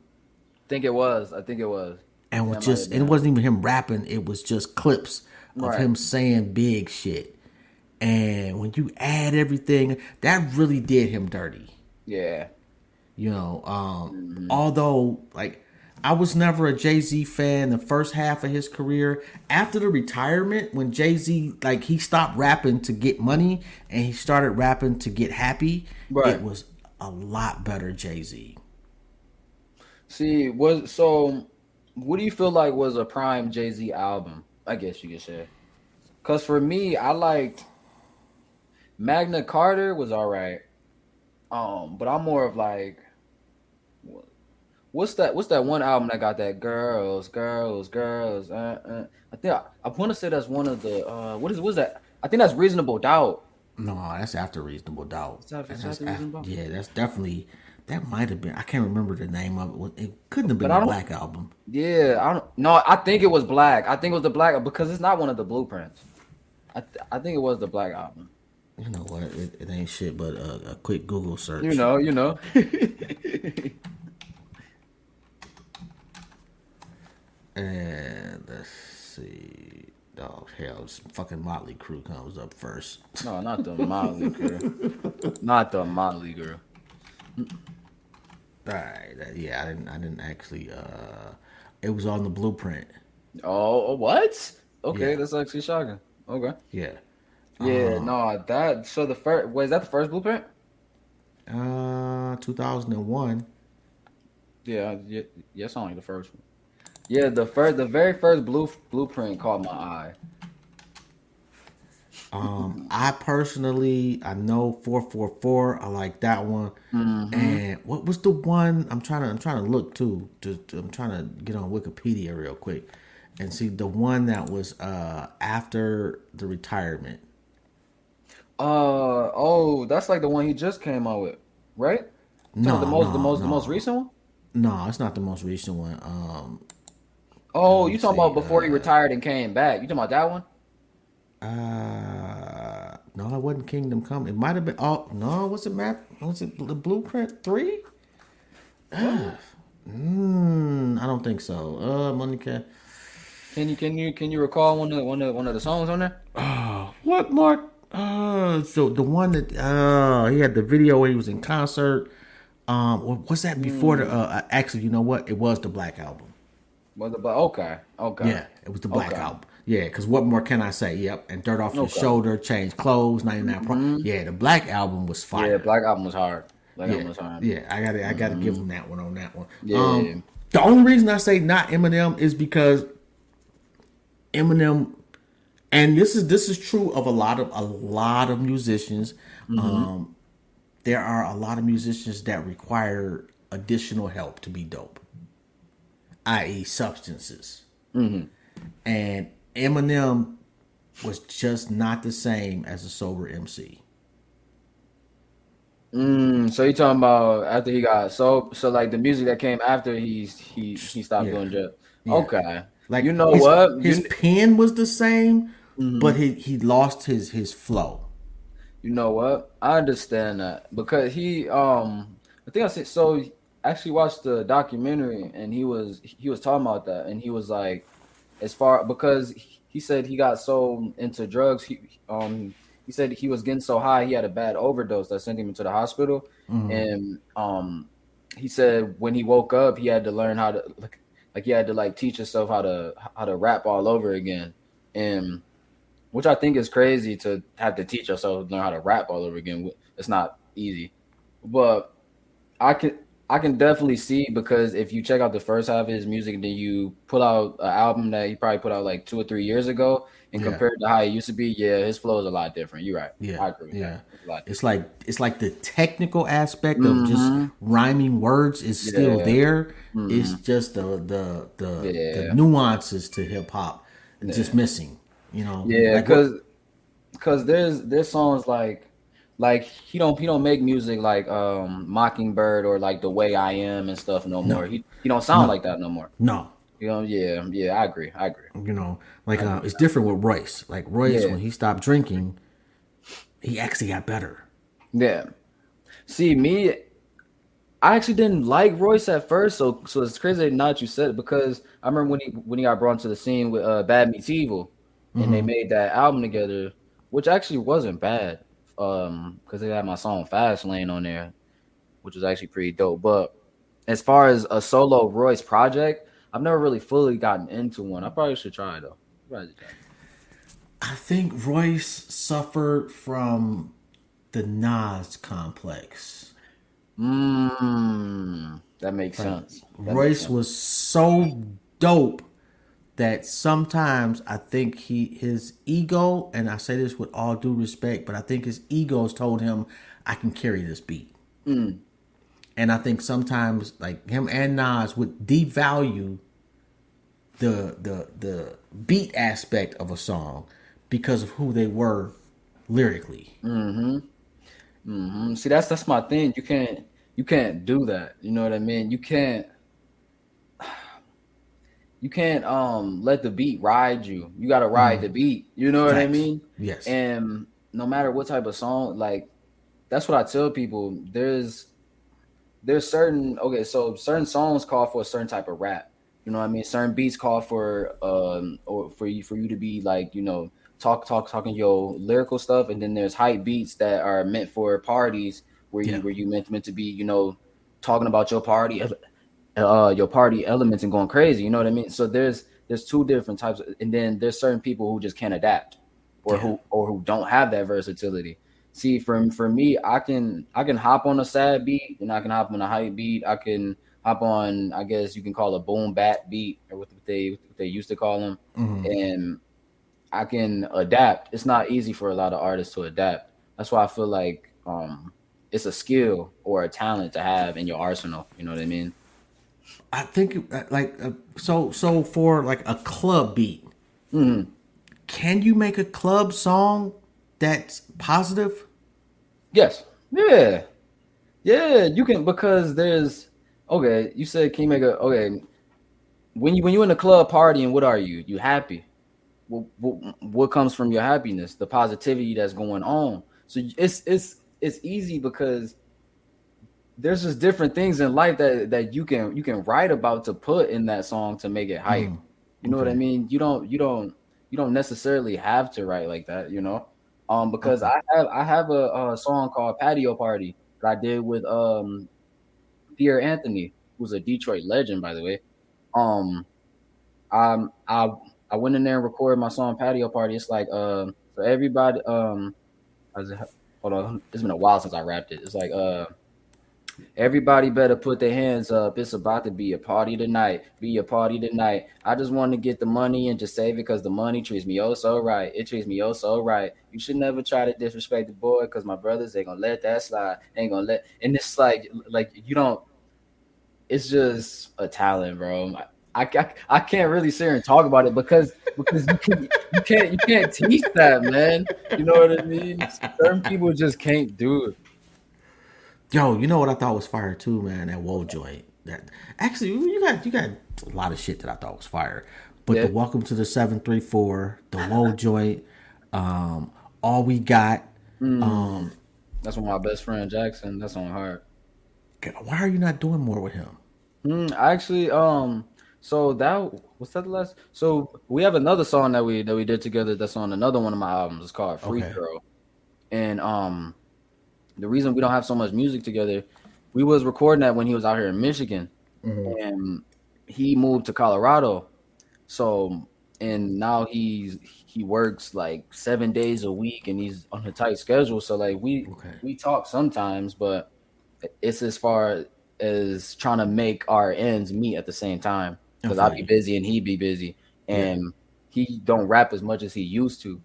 I think it was. I think it was. And was just it wasn't even him rapping, it was just clips of Right. him saying big shit. And when you add everything, that really did him dirty. Yeah. You know, um, Mm-hmm. although like I was never a Jay Z fan the first half of his career. After the retirement, when Jay Z like he stopped rapping to get money and he started rapping to get happy, Right. it was a lot better Jay Z. See, was so. What do you feel like was a prime Jay Z album? I guess you could say. Cause for me, I liked Magna Carta was all right. Um, but I'm more of like, what's that? What's that one album that got that girls, girls, girls? Uh, uh. I think I, I want to say that's one of the. Uh, what is that? I think that's Reasonable Doubt. No, that's after Reasonable Doubt. Is that- is That's that af- Reasonable Doubt? yeah, that's definitely that might have been. I can't remember the name of it. It couldn't have been a Black album. Yeah, I don't. No, I think it was Black. I think it was the Black because it's not one of the blueprints. I th- I think it was the Black album. You know what? It, it ain't shit but a, a quick Google search. You know, you know. [laughs] And let's see. Oh hell, this fucking Mötley Crüe comes up first. no, not the Motley girl. Not the Motley girl. [laughs] All right, yeah, I didn't, I didn't actually. uh It was on the blueprint. Oh, what? Okay, Yeah. that's actually shocking. Okay. Yeah. Yeah, no, that. So the first was that the first blueprint? Uh, 2001. Yeah, yeah, yeah. Sound like the first one. Yeah, the first, the very first blue blueprint caught my eye. Um, I personally, I know 4:44. I like that one. And what was the one? I'm trying to, I'm trying to look too. To, to- I'm trying to get on Wikipedia real quick and see the one that was uh after the retirement. Uh oh, that's like the one he just came out with, right? No, the most, the no, most, the most recent one. No, it's not the most recent one. Um, Oh, you talking about before he uh, retired and came back? You talking about that one? uh, no, it wasn't Kingdom Come. It might have been. Oh no, was it Matt? Was it the Blueprint Three? [sighs] Mm, I don't think so. Uh, Monica. Can you can you can you recall one of one of one of the songs on there? [sighs] What Mark? Uh, so the one that uh he had the video where he was in concert. Um, was that before the? Uh, actually, you know what? It was the Black album. Was it, but okay, okay. Yeah, it was the Black Okay. album. Yeah, because what more can I say? Yep, and dirt off your Okay. Mm-hmm. shoulder, change clothes, ninety nine. Pro- yeah, the Black album was fire. Yeah, Black Album was hard. Black Album was hard. yeah. I gotta, I gotta give him that one on that one. Yeah. Um, the only reason I say not Eminem is because Eminem, and this is this is true of a lot of a lot of musicians. Mm-hmm. Um, there are a lot of musicians that require additional help to be dope, i.e., substances. Mm-hmm. And Eminem was just not the same as a sober MC. Mm, so you talking about after he got so so like the music that came after he's he he stopped Yeah. doing jail. Yeah. Okay. Like you know his, what? His You, Mm-hmm. pen was the same, but he he lost his his flow. you know what? I understand that because he um I think I said so actually watched the documentary and he was he was talking about that. And he was like as far because he said he got so into drugs he um he said he was getting so high he had a bad overdose that sent him into the hospital. And um he said when he woke up he had to learn how to like like he had to like teach himself how to how to rap all over again. And which I think is crazy to have to teach yourself to learn how to rap all over again. It's not easy, but I can I can definitely see because if you check out the first half of his music, then you pull out an album that he probably put out like two or three years ago, and Yeah. compare it to how it used to be, yeah, his flow is a lot different. You're right. Yeah, I agree. With yeah. that. It's It's like it's like the technical aspect of just rhyming words is still Mm-hmm. There. It's just the the the, the nuances to hip hop just missing. You know, Yeah, Like, because because there's there's songs like like he don't he don't make music like um Mockingbird or like the way I am and stuff no more. He he don't sound like that no more. no, You know, yeah, yeah, I agree, I agree. you know, like uh, it's different with Royce. Like Royce, Yeah. when he stopped drinking, he actually got better. Yeah. See me, I actually didn't like Royce at first, so so it's crazy now that you said it because I remember when he when he got brought to the scene with uh, Bad Meets Evil, and they made that album together, which actually wasn't bad, um, because they had my song Fast Lane on there, which was actually pretty dope. But as far as a solo Royce project, I've never really fully gotten into one. I probably should try though. Probably try. I think Royce suffered from the Nas complex. Mm, that makes sense. That makes Royce sense. was so dope that sometimes I think he his ego, and I say this with all due respect, but I think his egos told him, "I can carry this beat." Mm. And I think sometimes, like him and Nas, would devalue the the the beat aspect of a song because of who they were lyrically. Mm-hmm. Mm-hmm. See, that's that's my thing. You can't you can't do that. You know what I mean? You can't you can't um let the beat ride you. You gotta ride the beat. You know what I mean? Yes. And no matter what type of song, like that's what I tell people. There's there's certain okay, so certain songs call for a certain type of rap. You know what I mean? Certain beats call for um or for you for you to be like, you know, talk talk talking your lyrical stuff, and then there's hype beats that are meant for parties where you Yeah. where you meant meant to be, you know, talking about your party uh your party elements and going crazy. You know what I mean? So there's there's two different types, of, and then there's certain people who just can't adapt, or Yeah. who or who don't have that versatility. See, for for me, I can I can hop on a sad beat, and I can hop on a hype beat. I can hop on, I guess you can call a boom bap beat, or what they what they used to call them, Mhm. and I can adapt. It's not easy for a lot of artists to adapt. That's why I feel like um, it's a skill or a talent to have in your arsenal. You know what I mean? I think uh, like uh, so so for like a club beat. Mhm. Can you make a club song that's positive? Yes. Yeah. Yeah, you can because there's okay, you said can you make a okay when you when you're in a club party and what are you? You happy. What, what, what comes from your happiness? The positivity that's going on. So it's it's it's easy because there's just different things in life that that you can you can write about to put in that song to make it hype. You know what I mean? You don't you don't you don't necessarily have to write like that, you know? Um because I have I have a, a song called Patio Party that I did with um Pierre Anthony, who's a Detroit legend, by the way. Um, um, I I went in there and recorded my song "Patio Party." It's like uh, for everybody. Um, hold on, it's been a while since I rapped it. It's like uh. Everybody better put their hands up. It's about to be a party tonight. Be a party tonight. I just want to get the money and just save it because the money treats me oh so right. It treats me oh so right. You should never try to disrespect the boy because my brothers ain't gonna let that slide. ain't gonna let. And it's like, like you don't. It's just a talent, bro. I, I, I can't really sit here and talk about it because because you, can, you can't you can't teach that, man. You know what I mean? Certain people just can't do it. Yo, you know what I thought was fire too, man? That Woe joint. That actually you got you got a lot of shit that I thought was fire. But yeah. the Welcome to the Seven Three Four, the Woe joint, um, All We Got. Mm. Um, that's one of my best friend Jackson. That's on heart. Why are you not doing more with him? Mm, actually, um, so that was that the last. So we have another song that we that we did together. That's on another one of my albums. It's called Free okay. Girl, and um the reason we don't have so much music together, we was recording that when he was out here in Michigan, mm-hmm. and he moved to Colorado. So and now he's he works like seven days a week, and he's on a tight schedule. So like we okay. we talk sometimes, but it's as far as trying to make our ends meet at the same time because okay. I'd be busy and he'd be busy, and yeah. he don't rap as much as he used to.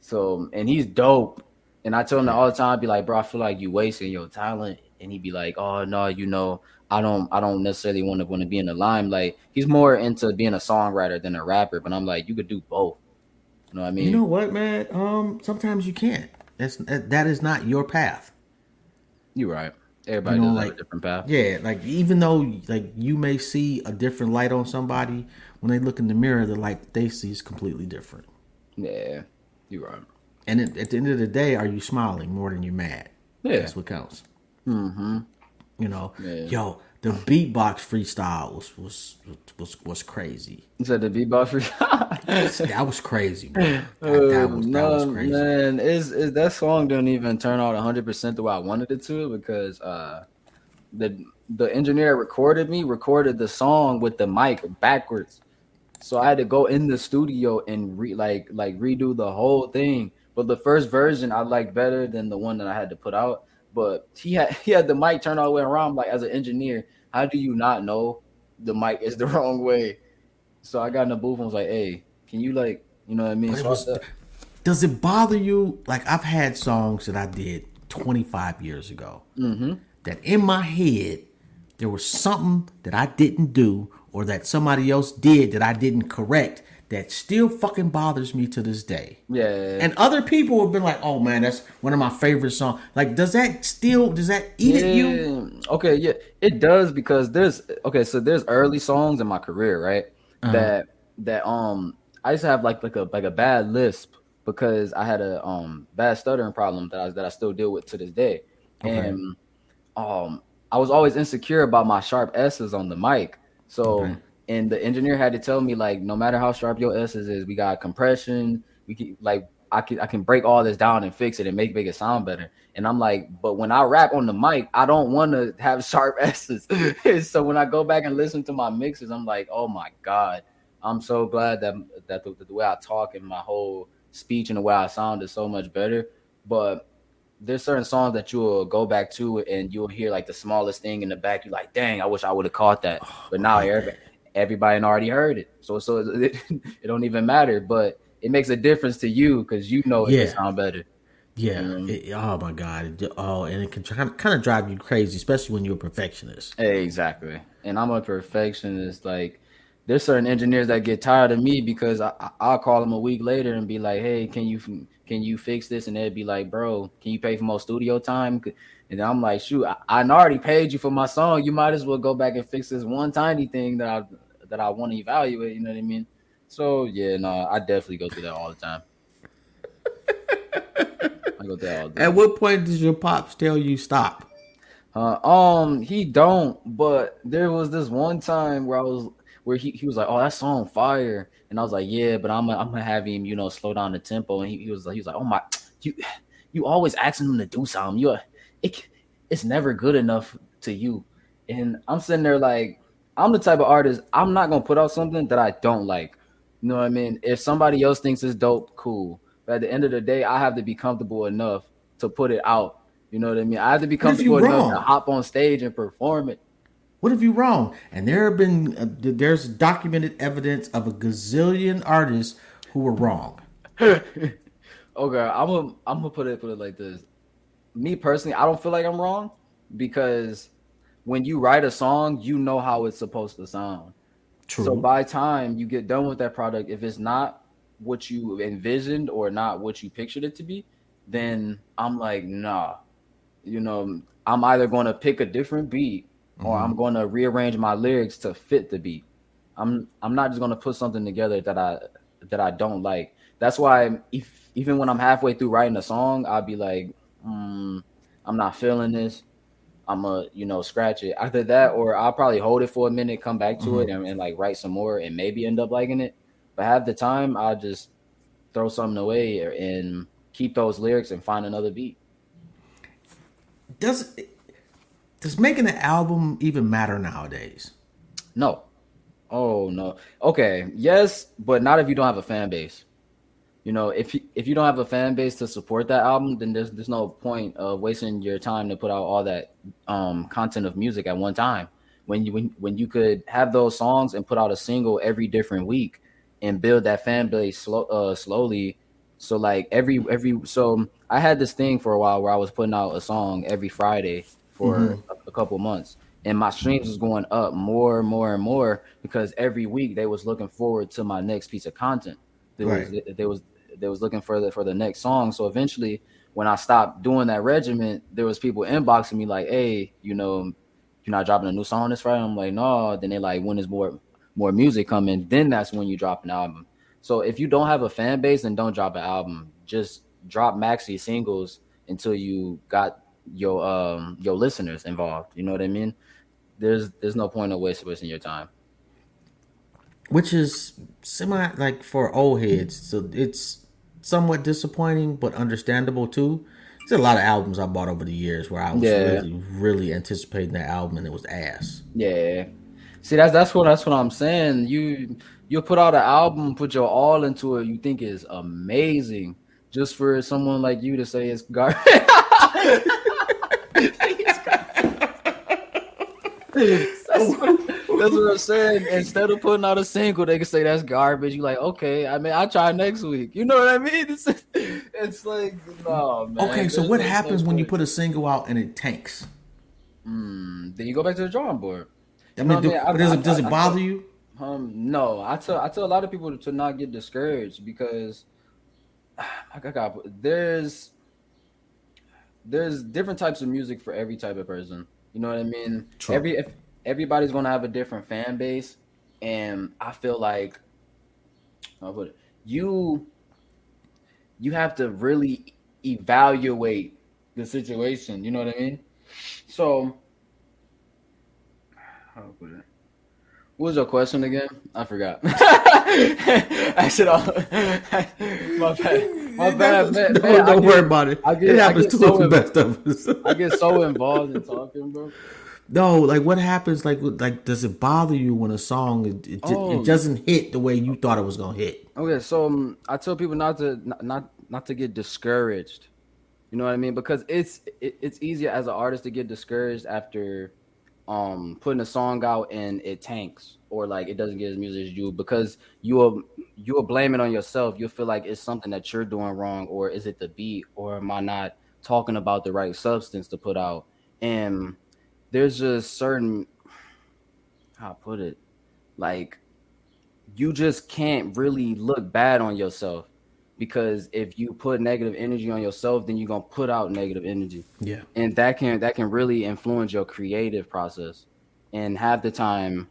So and he's dope and I tell him that all the time, I'd be like, bro, I feel like you wasting your talent. And he'd be like, Oh no, you know, I don't I don't necessarily want to want to be in the limelight. Like, he's more into being a songwriter than a rapper, but I'm like, you could do both. You know what I mean? You know what, man? Um, sometimes you can't. That's that is not your path. You're right. Everybody you know, like, a different path. Yeah, like even though like you may see a different light on somebody, when they look in the mirror, the light they see is completely different. Yeah, you're right. And at, at the end of the day, are you smiling more than you're mad? Yeah, that's what counts. Mm-hmm. You know, yeah. yo, the beatbox freestyle was was was was crazy. You said the beatbox freestyle? that was crazy, bro. That, [laughs] that, was, no, that was crazy. Man, is is that song didn't even turn out 100 percent the way I wanted it to because uh the the engineer recorded me recorded the song with the mic backwards, so I had to go in the studio and re like like redo the whole thing but the first version I liked better than the one that I had to put out. But he had [laughs] he had the mic turned all the way around. Like as an engineer, how do you not know the mic is the [laughs] wrong way? So I got in the booth and was like, "Hey, can you like, you know what I mean?" So was, does it bother you? Like I've had songs that I did 25 years ago mm-hmm. that in my head there was something that I didn't do or that somebody else did that I didn't correct that still fucking bothers me to this day. Yeah. And other people have been like, "Oh man, that's one of my favorite songs." Like, does that still does that eat yeah. at you? Okay, yeah, it does because there's okay, so there's early songs in my career, right? Uh-huh. That that um I used to have like like a like a bad lisp because I had a um bad stuttering problem that I that I still deal with to this day. Okay. And um I was always insecure about my sharp S's on the mic. So okay and the engineer had to tell me like no matter how sharp your S's is, we got compression. We can like I can I can break all this down and fix it and make make it sound better. And I'm like, but when I rap on the mic, I don't want to have [laughs] sharp S's. [laughs] so when I go back and listen to my mixes, I'm like, oh my god, I'm so glad that that the, the way I talk and my whole speech and the way I sound is so much better. But there's certain songs that you'll go back to and you'll hear like the smallest thing in the back. You're like, dang, I wish I would have caught that. [sighs] But now everybody, everybody already heard it. So so [laughs] it, it don't even matter, but it makes a difference to you because you know it yeah. sound better. Yeah. Mm-hmm. It, oh my god. oh, and it can kind of drive you crazy, especially when you're a perfectionist. Exactly. And I'm a perfectionist. Like, there's certain engineers that get tired of me because I, I'll call them a week later and be like, "Hey, can you can you fix this?" And they'd be like, "Bro, can you pay for more studio time?" And I'm like, "Shoot, I, I already paid you for my song. You might as well go back and fix this one tiny thing that I that I want to evaluate. You know what I mean? So yeah, no, I definitely go through that all the time. [laughs] I go through that all the time. At what point does your pops tell you stop? Uh, um, he don't. But there was this one time where I was where he, he was like, "Oh, that song fire," and I was like, "Yeah," but I'm I'm gonna have him, you know, slow down the tempo. And he, he was like, he was like, "Oh my, you you always asking him to do something. You it, it's never good enough to you." and I'm sitting there like I'm the type of artist I'm not gonna put out something that I don't like. You know what I mean? If somebody else thinks it's dope, cool. But at the end of the day, I have to be comfortable enough to put it out. You know what I mean? I have to be comfortable enough to hop on stage and perform it. What if you wrong? And there have been uh, there's documented evidence of a gazillion artists who were wrong. [laughs] Okay, I'm gonna I'm gonna put it put it like this. Me personally, I don't feel like I'm wrong because when you write a song, you know how it's supposed to sound. True. So by time you get done with that product, if it's not what you envisioned or not what you pictured it to be, then I'm like, nah. You know, I'm either going to pick a different beat or I'm going to rearrange my lyrics to fit the beat. I'm I'm not just going to put something together that I that I don't like. That's why if, even when I'm halfway through writing a song, I'll be like, mm, I'm not feeling this. I'm gonna, you know, scratch it. Either that or I'll probably hold it for a minute, come back to it, mm-hmm. and, and like write some more, and maybe end up liking it. But half the time, I'll just throw something away and keep those lyrics and find another beat. Does does making an album even matter nowadays? No. Oh no. Okay. Yes, but not if you don't have a fan base. You know, if you, if you don't have a fan base to support that album, then there's there's no point of wasting your time to put out all that um, content of music at one time. When you when, when you could have those songs and put out a single every different week and build that fan base slow, uh, slowly. So like every every so I had this thing for a while where I was putting out a song every Friday for a, a couple months and my streams was going up more and more and more because every week they was looking forward to my next piece of content. They was Right. they was they was looking for the for the next song. So eventually, when I stopped doing that regiment, there was people inboxing me like, "Hey, you know, you're not dropping a new song this Friday." I'm like, "No." Then they like, "When is more more music coming?" Then that's when you drop an album. So if you don't have a fan base, then don't drop an album. Just drop maxi singles until you got your um your listeners involved. You know what I mean? There's there's no point waste wasting your time. Which is semi like for old heads, so it's somewhat disappointing but understandable too. There's a lot of albums I bought over the years where I was Yeah. really, really anticipating that album and it was ass. Yeah. See, that's that's what that's what I'm saying. You you put out an album, put your all into it. You think is amazing, just for someone like you to say it's garbage. [laughs] [laughs] that's, what, that's what I'm saying. Instead of putting out a single, they can say that's garbage. You like, okay, I mean, I'll try next week. You know what I mean? [laughs] It's, it's like, no, man. Okay, so There's- what no happens when you put a single out and it tanks? Mm, then you go back to the drawing board. I mean, do, I mean? I- does I- it does it I- I bother you? Um, no, I tell I tell a lot of people to not get discouraged because [sighs] I got there's there's different types of music for every type of person. You know what I mean? True. Every if everybody's gonna have a different fan base, and I feel like put it, you you have to really evaluate the situation. You know what I mean? So how to put it? What was your question again? I forgot. [laughs] I should. Oh, all- [laughs] My bad. My bad. Man, don't man, I don't get- worry about it. I get- it happens to so the best of us. I get so involved in talking, bro. No, like what happens? Like, like does it bother you when a song it, it, Oh. it doesn't hit the way you thought it was gonna hit? Okay, so um, I tell people not to not, not not to get discouraged. You know what I mean? Because it's it, it's easier as an artist to get discouraged after um putting a song out and it tanks or like it doesn't get as music as you because you will you will blame it on yourself. You'll feel like it's something that you're doing wrong or is it the beat or am I not talking about the right substance to put out? And there's just certain how I put it like you just can't really look bad on yourself because if you put negative energy on yourself then you're going to put out negative energy. Yeah, and that can that can really influence your creative process. And half the time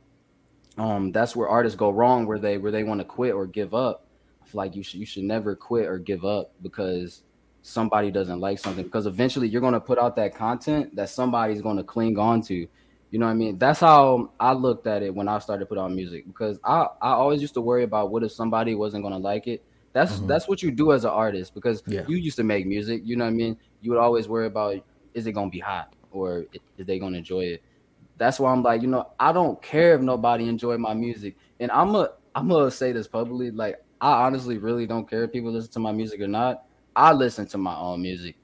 um that's where artists go wrong where they where they want to quit or give up. I feel like you should you should never quit or give up because somebody doesn't like something because eventually you're going to put out that content that somebody's going to cling on to you know what i mean that's how i looked at it when i started to put out music because i i always used to worry about what if somebody wasn't going to like it that's Mhm. that's what you do as an artist because Yeah. you used to make music you know what i mean you would always worry about is it going to be hot or is they going to enjoy it that's why I'm like, you know, I don't care if nobody enjoy my music. And I'm a I'm gonna say this publicly. Like, I honestly really don't care if people listen to my music or not. I listen to my own music.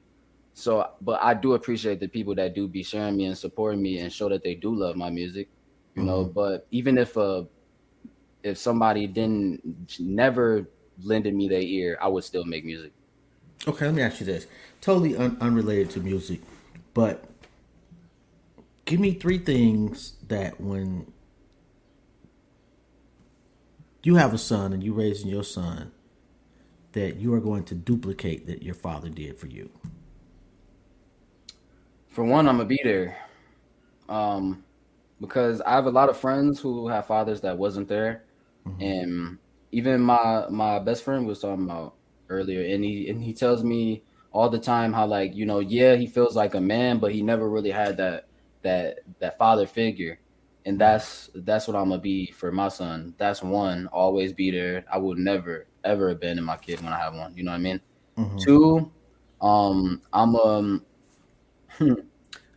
So, but I do appreciate the people that do be sharing me and supporting me and show that they do love my music, you know. But even if uh if somebody didn't never lended me their ear, I would still make music. Okay, let me ask you this. Totally un- unrelated to music, but give me three things that when you have a son and you raising your son that you are going to duplicate that your father did for you. For one, I'm gonna be there, um, because I have a lot of friends who have fathers that wasn't there, and even my my best friend was talking about earlier, and he and he tells me all the time how like you know yeah he feels like a man, but he never really had that that that father figure, and that's that's what I'm gonna be for my son. That's one, always be there. I will never ever abandon my kid when I have one. You know what I mean? Two, um, I'm um. [laughs]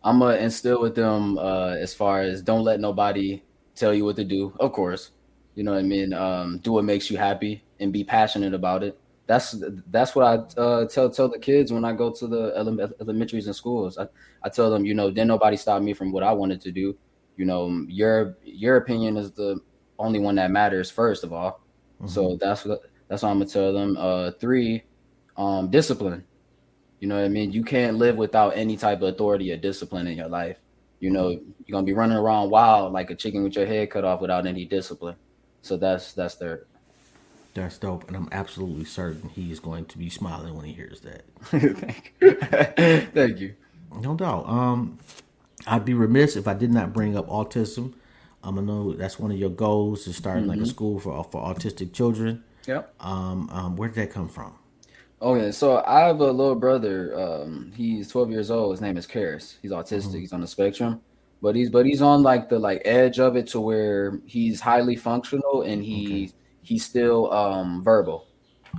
I'm gonna instill with them uh, as far as don't let nobody tell you what to do. Of course, you know what I mean. Um, do what makes you happy and be passionate about it. That's that's what I uh, tell tell the kids when I go to the ele- elementaries and schools. I, I tell them, you know, didn't nobody stop me from what I wanted to do. You know, your your opinion is the only one that matters first of all. So that's what that's what I'm gonna tell them. Uh, three, um, discipline. You know what I mean? You can't live without any type of authority or discipline in your life. You know, you're gonna be running around wild like a chicken with your head cut off without any discipline. So that's that's their That's dope, and I'm absolutely certain he is going to be smiling when he hears that. [laughs] thank you. [laughs] thank you. No doubt. Um, I'd be remiss if I did not bring up autism. Um, I know that's one of your goals to start like a school for for autistic children. Yep. Um, um, where did that come from? Okay, so I have a little brother. Um, he's 12 years old. His name is Karis. He's autistic. He's on the spectrum, but he's but he's on like the like edge of it to where he's highly functional and he he's still um verbal.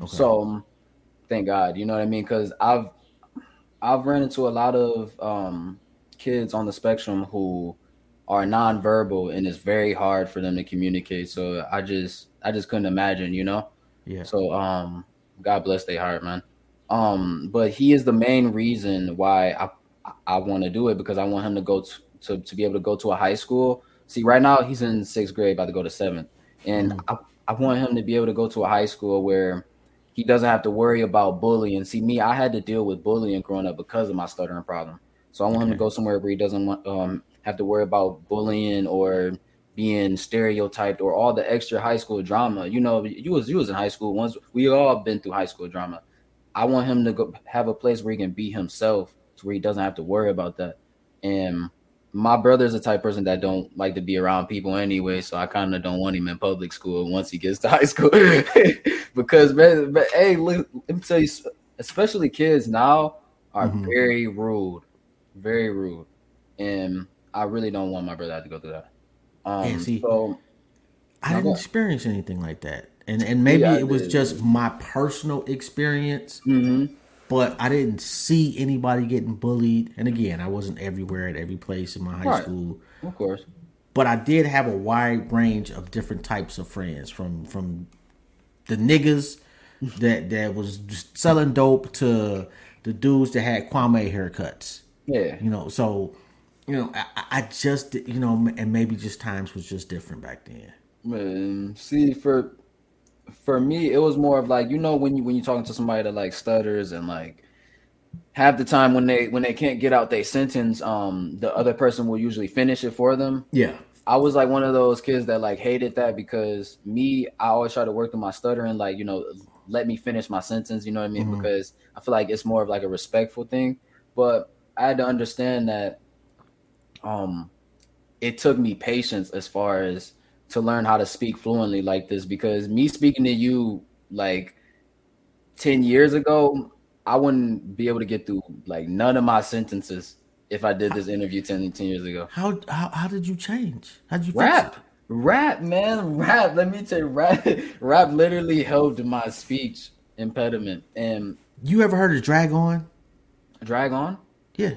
So um, thank God, you know what I mean? Because I've I've run into a lot of um kids on the spectrum who are nonverbal and it's very hard for them to communicate. So I just I just couldn't imagine, you know. Yeah. So um God bless their heart, man. Um, but he is the main reason why I I want to do it because I want him to go to, to to be able to go to a high school. See, right now he's in sixth grade, about to go to seventh, and I, I want him to be able to go to a high school where he doesn't have to worry about bullying. See, me, I had to deal with bullying growing up because of my stuttering problem. So I want him to go somewhere where he doesn't want um have to worry about bullying or being stereotyped or all the extra high school drama. You know, you was you was in high school once. We all been through high school drama. I want him to go have a place where he can be himself, to where he doesn't have to worry about that. And my brother's the type of person that don't like to be around people anyway, so I kind of don't want him in public school once he gets to high school. [laughs] because man, man, hey, look, let me tell you, especially kids now are mm-hmm. very rude, very rude, and I really don't want my brother to to go through that. Um, Yeah, see, so I didn't experience anything like that, and and maybe Yeah, it was did. just my personal experience. mhm. But I didn't see anybody getting bullied. And again, I wasn't everywhere at every place in my high Right. school. of course, but I did have a wide range of different types of friends from from the niggas that that was selling dope to the dudes that had Kwame haircuts. yeah. You know, so you know, I, I- just you know, and maybe just times was just different back then. Man, see for for me, it was more of like you know when you when you're talking to somebody that like stutters and like half the time when they when they can't get out their sentence, um, the other person will usually finish it for them. Yeah, I was like one of those kids that like hated that because me, I always try to work through my stuttering, like you know, let me finish my sentence. You know what I mean? Mhm. Because I feel like it's more of like a respectful thing. But I had to understand that, um, it took me patience as far as to learn how to speak fluently like this. Because me speaking to you like ten years ago, I wouldn't be able to get through like none of my sentences if I did this interview 10, 10 years ago. how how how did you change? How did you Rap, rap, man, rap. Let me tell you, rap, [laughs] rap literally helped my speech impediment. And You ever heard of Drag On? drag on. Yeah,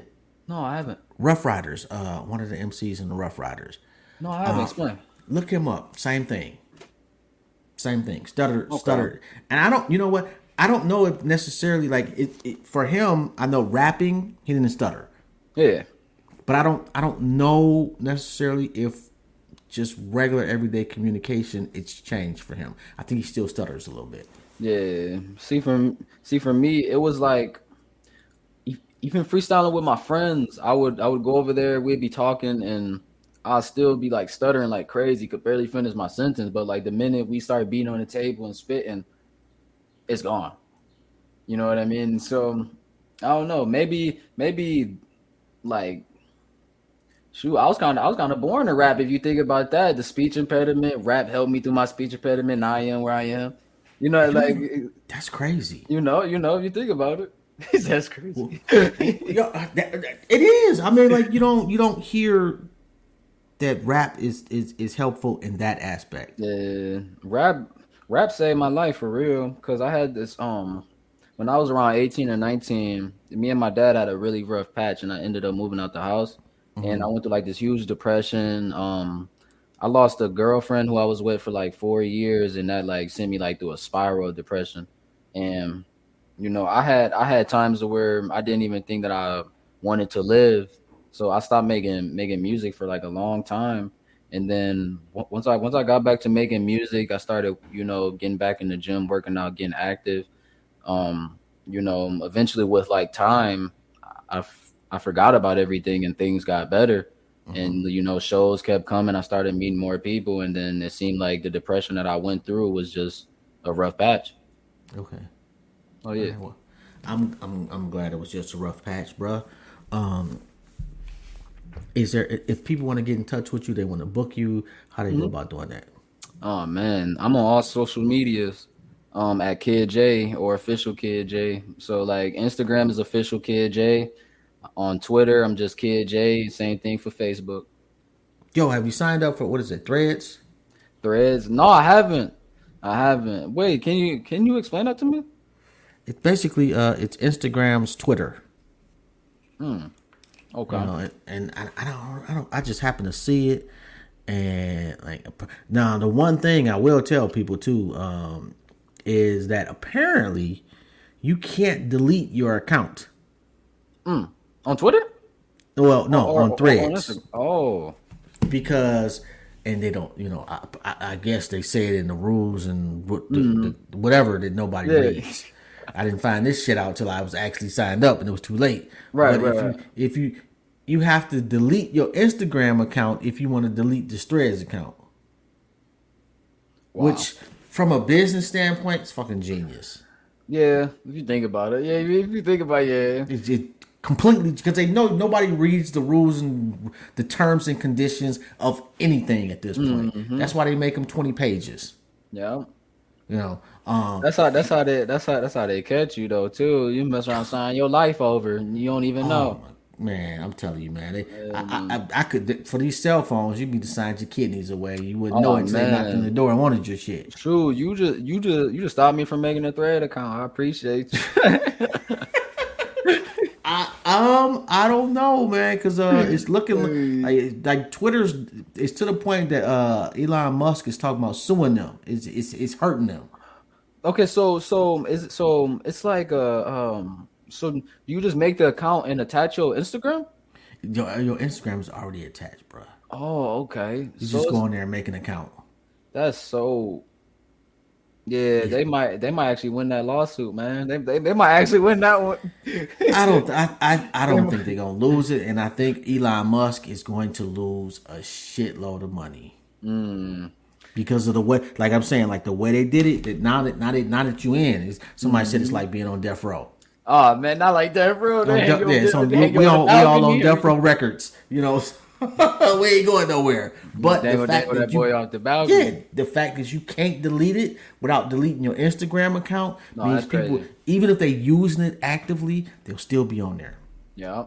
No, I haven't. Ruff Ryders, uh, one of the MCs in the Ruff Ryders. No, I haven't. Uh, Explain. Look him up. Same thing. Same thing. Stutter, stutter. And I don't. You know what? I don't know if necessarily like it, it for him. I know rapping, he didn't stutter, Yeah. but I don't. I don't know necessarily if just regular everyday communication it's changed for him. I think he still stutters a little bit. Yeah. See from see for me, it was like even freestyling with my friends, I would I would go over there, we'd be talking and I'll still be like stuttering like crazy, could barely finish my sentence. But like the minute we start beating on the table and spitting, it's gone. You know what I mean? So I don't know. Maybe maybe like shoot, I was kind of I was kind of born to rap. If you think about that, the speech impediment, rap helped me through my speech impediment. Now I am where I am. You know, like That's crazy. you know, you know, if you think about it, [laughs] that's crazy. Yo, uh, that- that- it is. I mean, like you don't you don't hear that rap is is is helpful in that aspect. Yeah, rap, rap saved my life for real. Cause I had this um, when I was around eighteen or nineteen, me and my dad had a really rough patch, and I ended up moving out the house, and I went through like this huge depression. Um, I lost a girlfriend who I was with for like four years, and that like sent me like through a spiral of depression. And you know, I had I had times where I didn't even think that I wanted to live, so I stopped making making music for like a long time. And then once I once I got back to making music, I started you know getting back in the gym, working out, getting active. Um, you know, eventually with like time, I f- I forgot about everything and things got better. And you know, shows kept coming. I started meeting more people, and then it seemed like the depression that I went through was just a rough patch. Okay. Oh yeah. Well, I'm I'm I'm glad it was just a rough patch, bruh. Um, is there if people want to get in touch with you, they want to book you, how do they go about doing that? Oh man, I'm on all social medias um at Kid Jay or official Kid Jay. So like Instagram is official Kid Jay. On Twitter, I'm just Kid Jay. Same thing for Facebook. Yo, have you signed up for what is it, Threads? Threads? No, I haven't. I haven't. Wait, can you can you explain that to me? It's basically uh, it's Instagram's Twitter. Okay. You know, and, and I, I don't, I don't, I just happen to see it, and like now the one thing I will tell people too um, is that apparently you can't delete your account. Mm. On Twitter? Well, no, Or- on or- Threads. Oh. because and they don't you know I, I, I guess they say it in the rules and what, the, the, whatever that nobody Yeah. reads i didn't find this shit out till i was actually signed up and it was too late Right, but right, if, right. You, if you you have to delete your instagram account if you want to delete the threads account Wow. which from a business standpoint is fucking genius Yeah, if you think about it. Yeah, if you think about it, yeah. it, it completely because they know nobody reads the rules and the terms and conditions of anything at this point Mm-hmm. that's why they make them 20 pages Yeah. You know, um, That's how that's how they that's how that's how they catch you though too. You mess around sign your life over and you don't even know. oh, man, I'm telling you, man. They, I, I, I, I could for these cell phones, you'd be to sign your kidneys away. You wouldn't know Oh, it until they knocked on the door and wanted your shit. True, you just you just you just stopped me from making a thread account. I appreciate you. [laughs] I, um, I don't know, man, because uh, it's [laughs] looking like, like Twitter's. It's to the point that uh, Elon Musk is talking about suing them. It's it's, it's hurting them. okay, so so is so it's like uh um so you just make the account and attach your Instagram? Your, your Instagram is already attached, bro. Oh, okay. You So just go it's- on there and make an account. that's so yeah, they might they might actually win that lawsuit, man. They they, they might actually win that one. I don't. I, I, I don't [laughs] think they're gonna lose it, and I think Elon Musk is going to lose a shitload of money Mm. because of the way. Like I'm saying, like the way they did it. That now that now that now that you in, is somebody said it's like being on death row. Oh man, not like that, bro. They hang death- you yeah, on it's the- on- they we, we on we all on death row records. You know, [laughs] we ain't going nowhere. But the fact that that you, boy off the balcony. yeah, the fact that you can't delete it without deleting your Instagram account No, means people, crazy. even if they using it actively, they'll still be on there. Yeah.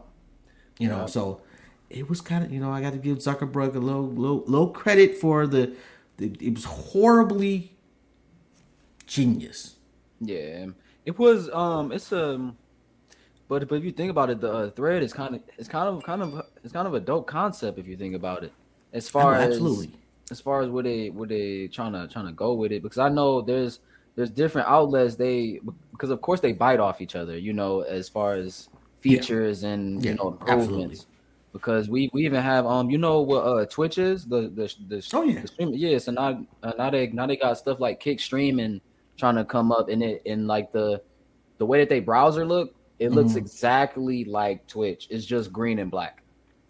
You know, so it was kind of you know I got to give Zuckerberg a low low little credit for the, the it was horribly genius. Yeah, it was. Um, it's um, But but if you think about it, the uh, thread is kind of it's kind of kind of it's kind of a dope concept if you think about it. As far Oh, as absolutely. as far as where they where they trying to trying to go with it, because I know there's there's different outlets they because of course they bite off each other, you know, as far as features and Yeah, you know absolutely. improvements. Because we, we even have um you know what uh Twitch is the the the, Oh, yeah. the stream yeah so now uh, now they now they got stuff like Kickstream and trying to come up in it in like the the way that they browser look it looks Mhm. exactly like Twitch it's just green and black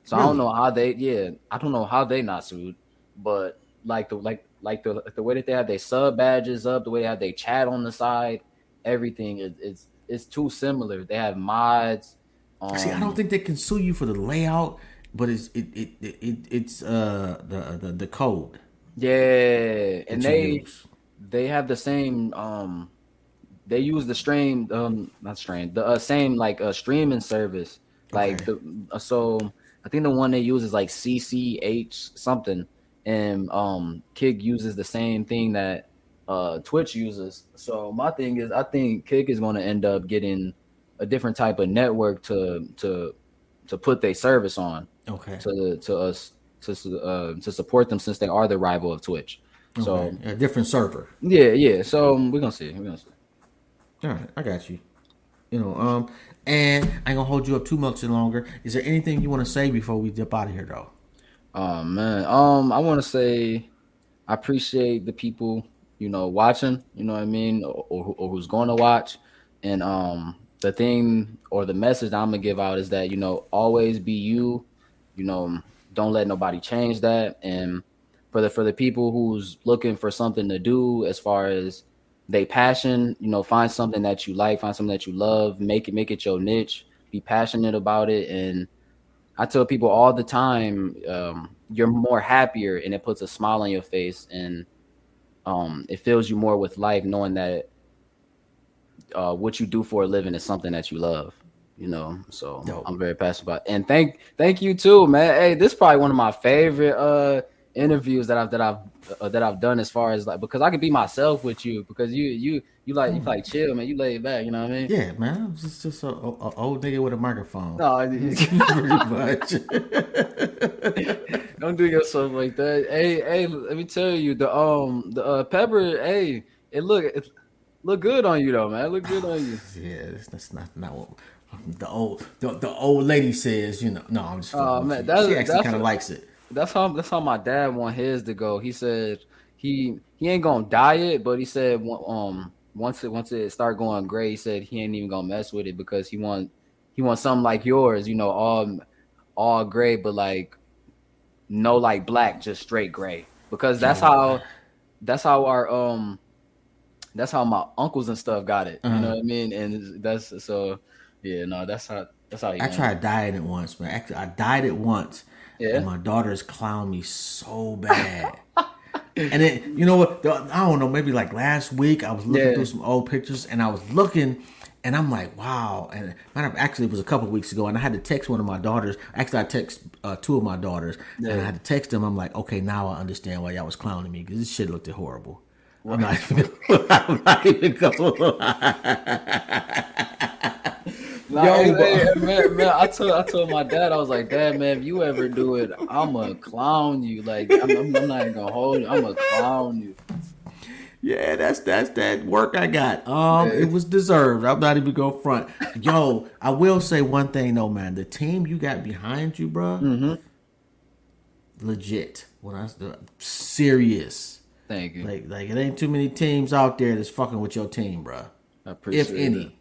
so I don't know how they yeah I don't know how they not sued but like the like like the the way that they have their sub badges up the way they have they chat on the side everything is it's it's too similar they have mods um, See, I don't think they can sue you for the layout, but it's it it, it, it it's uh the, the the code. yeah and they use. they have the same um they use the stream um not stream the uh, same like uh, streaming service like Okay. the, uh, so i think the one they use is like cch something and um kick uses the same thing that uh twitch uses so my thing is i think kick is going to end up getting a different type of network to to to put their service on Okay. to to us to uh, to support them since they are the rival of twitch so a different server. yeah, yeah. So um, we're gonna see. We're gonna see. All right, I got you. You know, um, and I ain't gonna hold you up too much longer. Is there anything you want to say before we dip out of here, though? Oh man. Um, I want to say I appreciate the people you know watching. You know what I mean, or, or, or who's going to watch. And um, the thing or the message I'm gonna give out is that you know always be you. You know, don't let nobody change that. And for the for the people who's looking for something to do as far as they passion, you know, find something that you like, find something that you love, make it make it your niche, be passionate about it and I tell people all the time, um, you're more happier and it puts a smile on your face and um, it fills you more with life knowing that uh, what you do for a living is something that you love. You know, so Dope. I'm very passionate about. It. And thank thank you too, man. Hey, this is probably one of my favorite uh interviews that I've that I've uh, that I've done as far as like because I can be myself with you because you you you like you like chill man you lay back you know what I mean Yeah, man, I'm just just a, a, a old nigga with a microphone. no [laughs] Pretty much. Don't do yourself like that. Hey, hey, let me tell you, the um the uh, pepper, hey, it look it look good on you though, man. It look good on you. [sighs] yeah, that's, that's not not what the old the, the old lady says. You know, no, I'm just. Oh, man, that's- she actually that's kind of likes it. That's how that's how my dad want his to go. He said he he ain't gonna diet, but he said um once it once it start going gray, he said he ain't even gonna mess with it because he want he wants something like yours, you know, all all gray, but like no like black, just straight gray. Because that's how that's how our um that's how my uncles and stuff got it. You Uh-huh. know what I mean? And that's so yeah, no, that's how that's how I want it. tried dieting once, man. Actually, I dieted once, Yeah. and my daughters clown me so bad. [laughs] and then you know what? I don't know. Maybe like last week, I was looking Yeah. through some old pictures, and I was looking, and I'm like, wow. And matter of actually, it was a couple of weeks ago, and I had to text one of my daughters. Actually, I text uh, two of my daughters, and I had to text them. I'm like, okay, now I understand why y'all was clowning me because this shit looked horrible. I'm not even. [laughs] I'm not even going. [laughs] Nah, Yo, hey, man, man, I told I told my dad, I was like, Dad, man, if you ever do it, I'm gonna clown you. Like, I'm, I'm, I'm not even gonna hold you. I'm gonna clown you. Yeah, that's that's that work I got. Um, Yeah. it was deserved. I'm not even going front. Yo, I will say one thing though, man. The team you got behind you, bro, Mm-hmm. legit. When I serious, Thank you. like like it ain't too many teams out there that's fucking with your team, bro. I appreciate If any. it.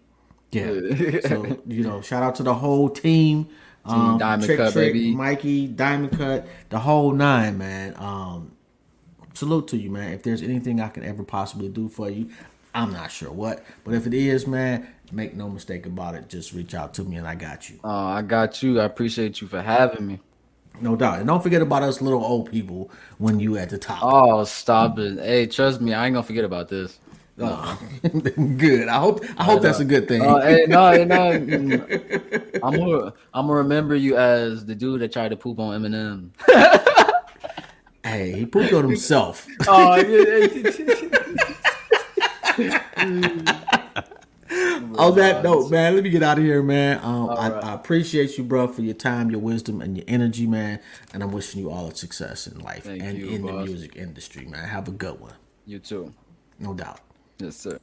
Yeah. So [laughs] you know, shout out to the whole team. Um, Diamond Trick Cut, Trick, baby. Mikey, Diamond Cut, the whole nine, man. Um, salute to you, man. If there's anything I can ever possibly do for you, I'm not sure what, but if it is, man, make no mistake about it. Just reach out to me, and I got you, Uh, I got you. I appreciate you for having me. no doubt. And don't forget about us little old people when you at the top. Oh, stop it. Hey, trust me, I ain't gonna forget about this. No. [laughs] good. I hope. I hope that's a good thing. Oh, hey, no, hey, no. [laughs] mm. I'm gonna I'm gonna remember you as the dude that tried to poop on Eminem. [laughs] hey, he pooped on himself. oh, on that note, man, let me get out of here, man. Um, I, right. I appreciate you, bro, for your time, your wisdom, and your energy, man. And I'm wishing you all the success in life Thank and you, in the music industry, man. Have a good one, You too. no doubt. Yes, sir.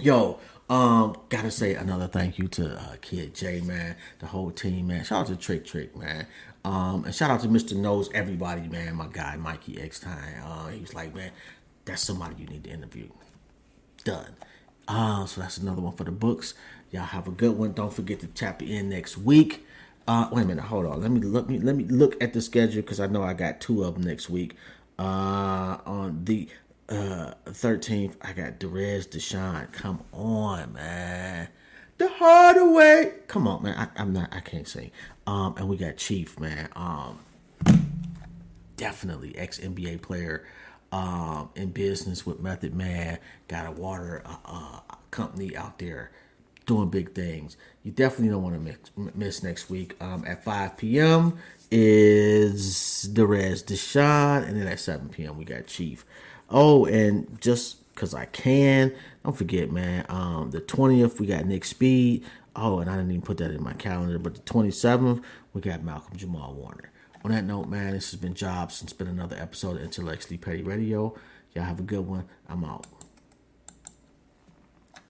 Yo, um, gotta say another thank you to uh, Kid Jay, man, the whole team, man. Shout out to Trick Trick, man. Um, and shout out to Mr. Knows Everybody, man. My guy Mikey X Time. Uh, he was like, man, that's somebody you need to interview. Done. Uh, so that's another one for the books. Y'all have a good one. Don't forget to tap in next week. Uh, wait a minute, hold on. Let me look me let me look at the schedule because I know I got two of them next week. Uh, on the uh 13th, I got Derez De'Shon. Come on, man. The harder way. Come on, man. I, I'm not. I can't sing. Um, and we got Chief, man. Um, definitely ex NBA player, um, in business with Method Man. Got a water uh, uh, company out there doing big things. You definitely don't want to miss, miss next week. Um, at 5 p.m. is Derez De'Shon, and then at 7 p.m. we got Chief. Oh, and just because I can, don't forget, man. Um, the 20th we got Nick Speed. Oh, and I didn't even put that in my calendar, but the 27th we got Malcolm Jamal Warner. On that note, man, this has been Jobs. It's been another episode of Intellectually Petty Radio. Y'all have a good one. I'm out.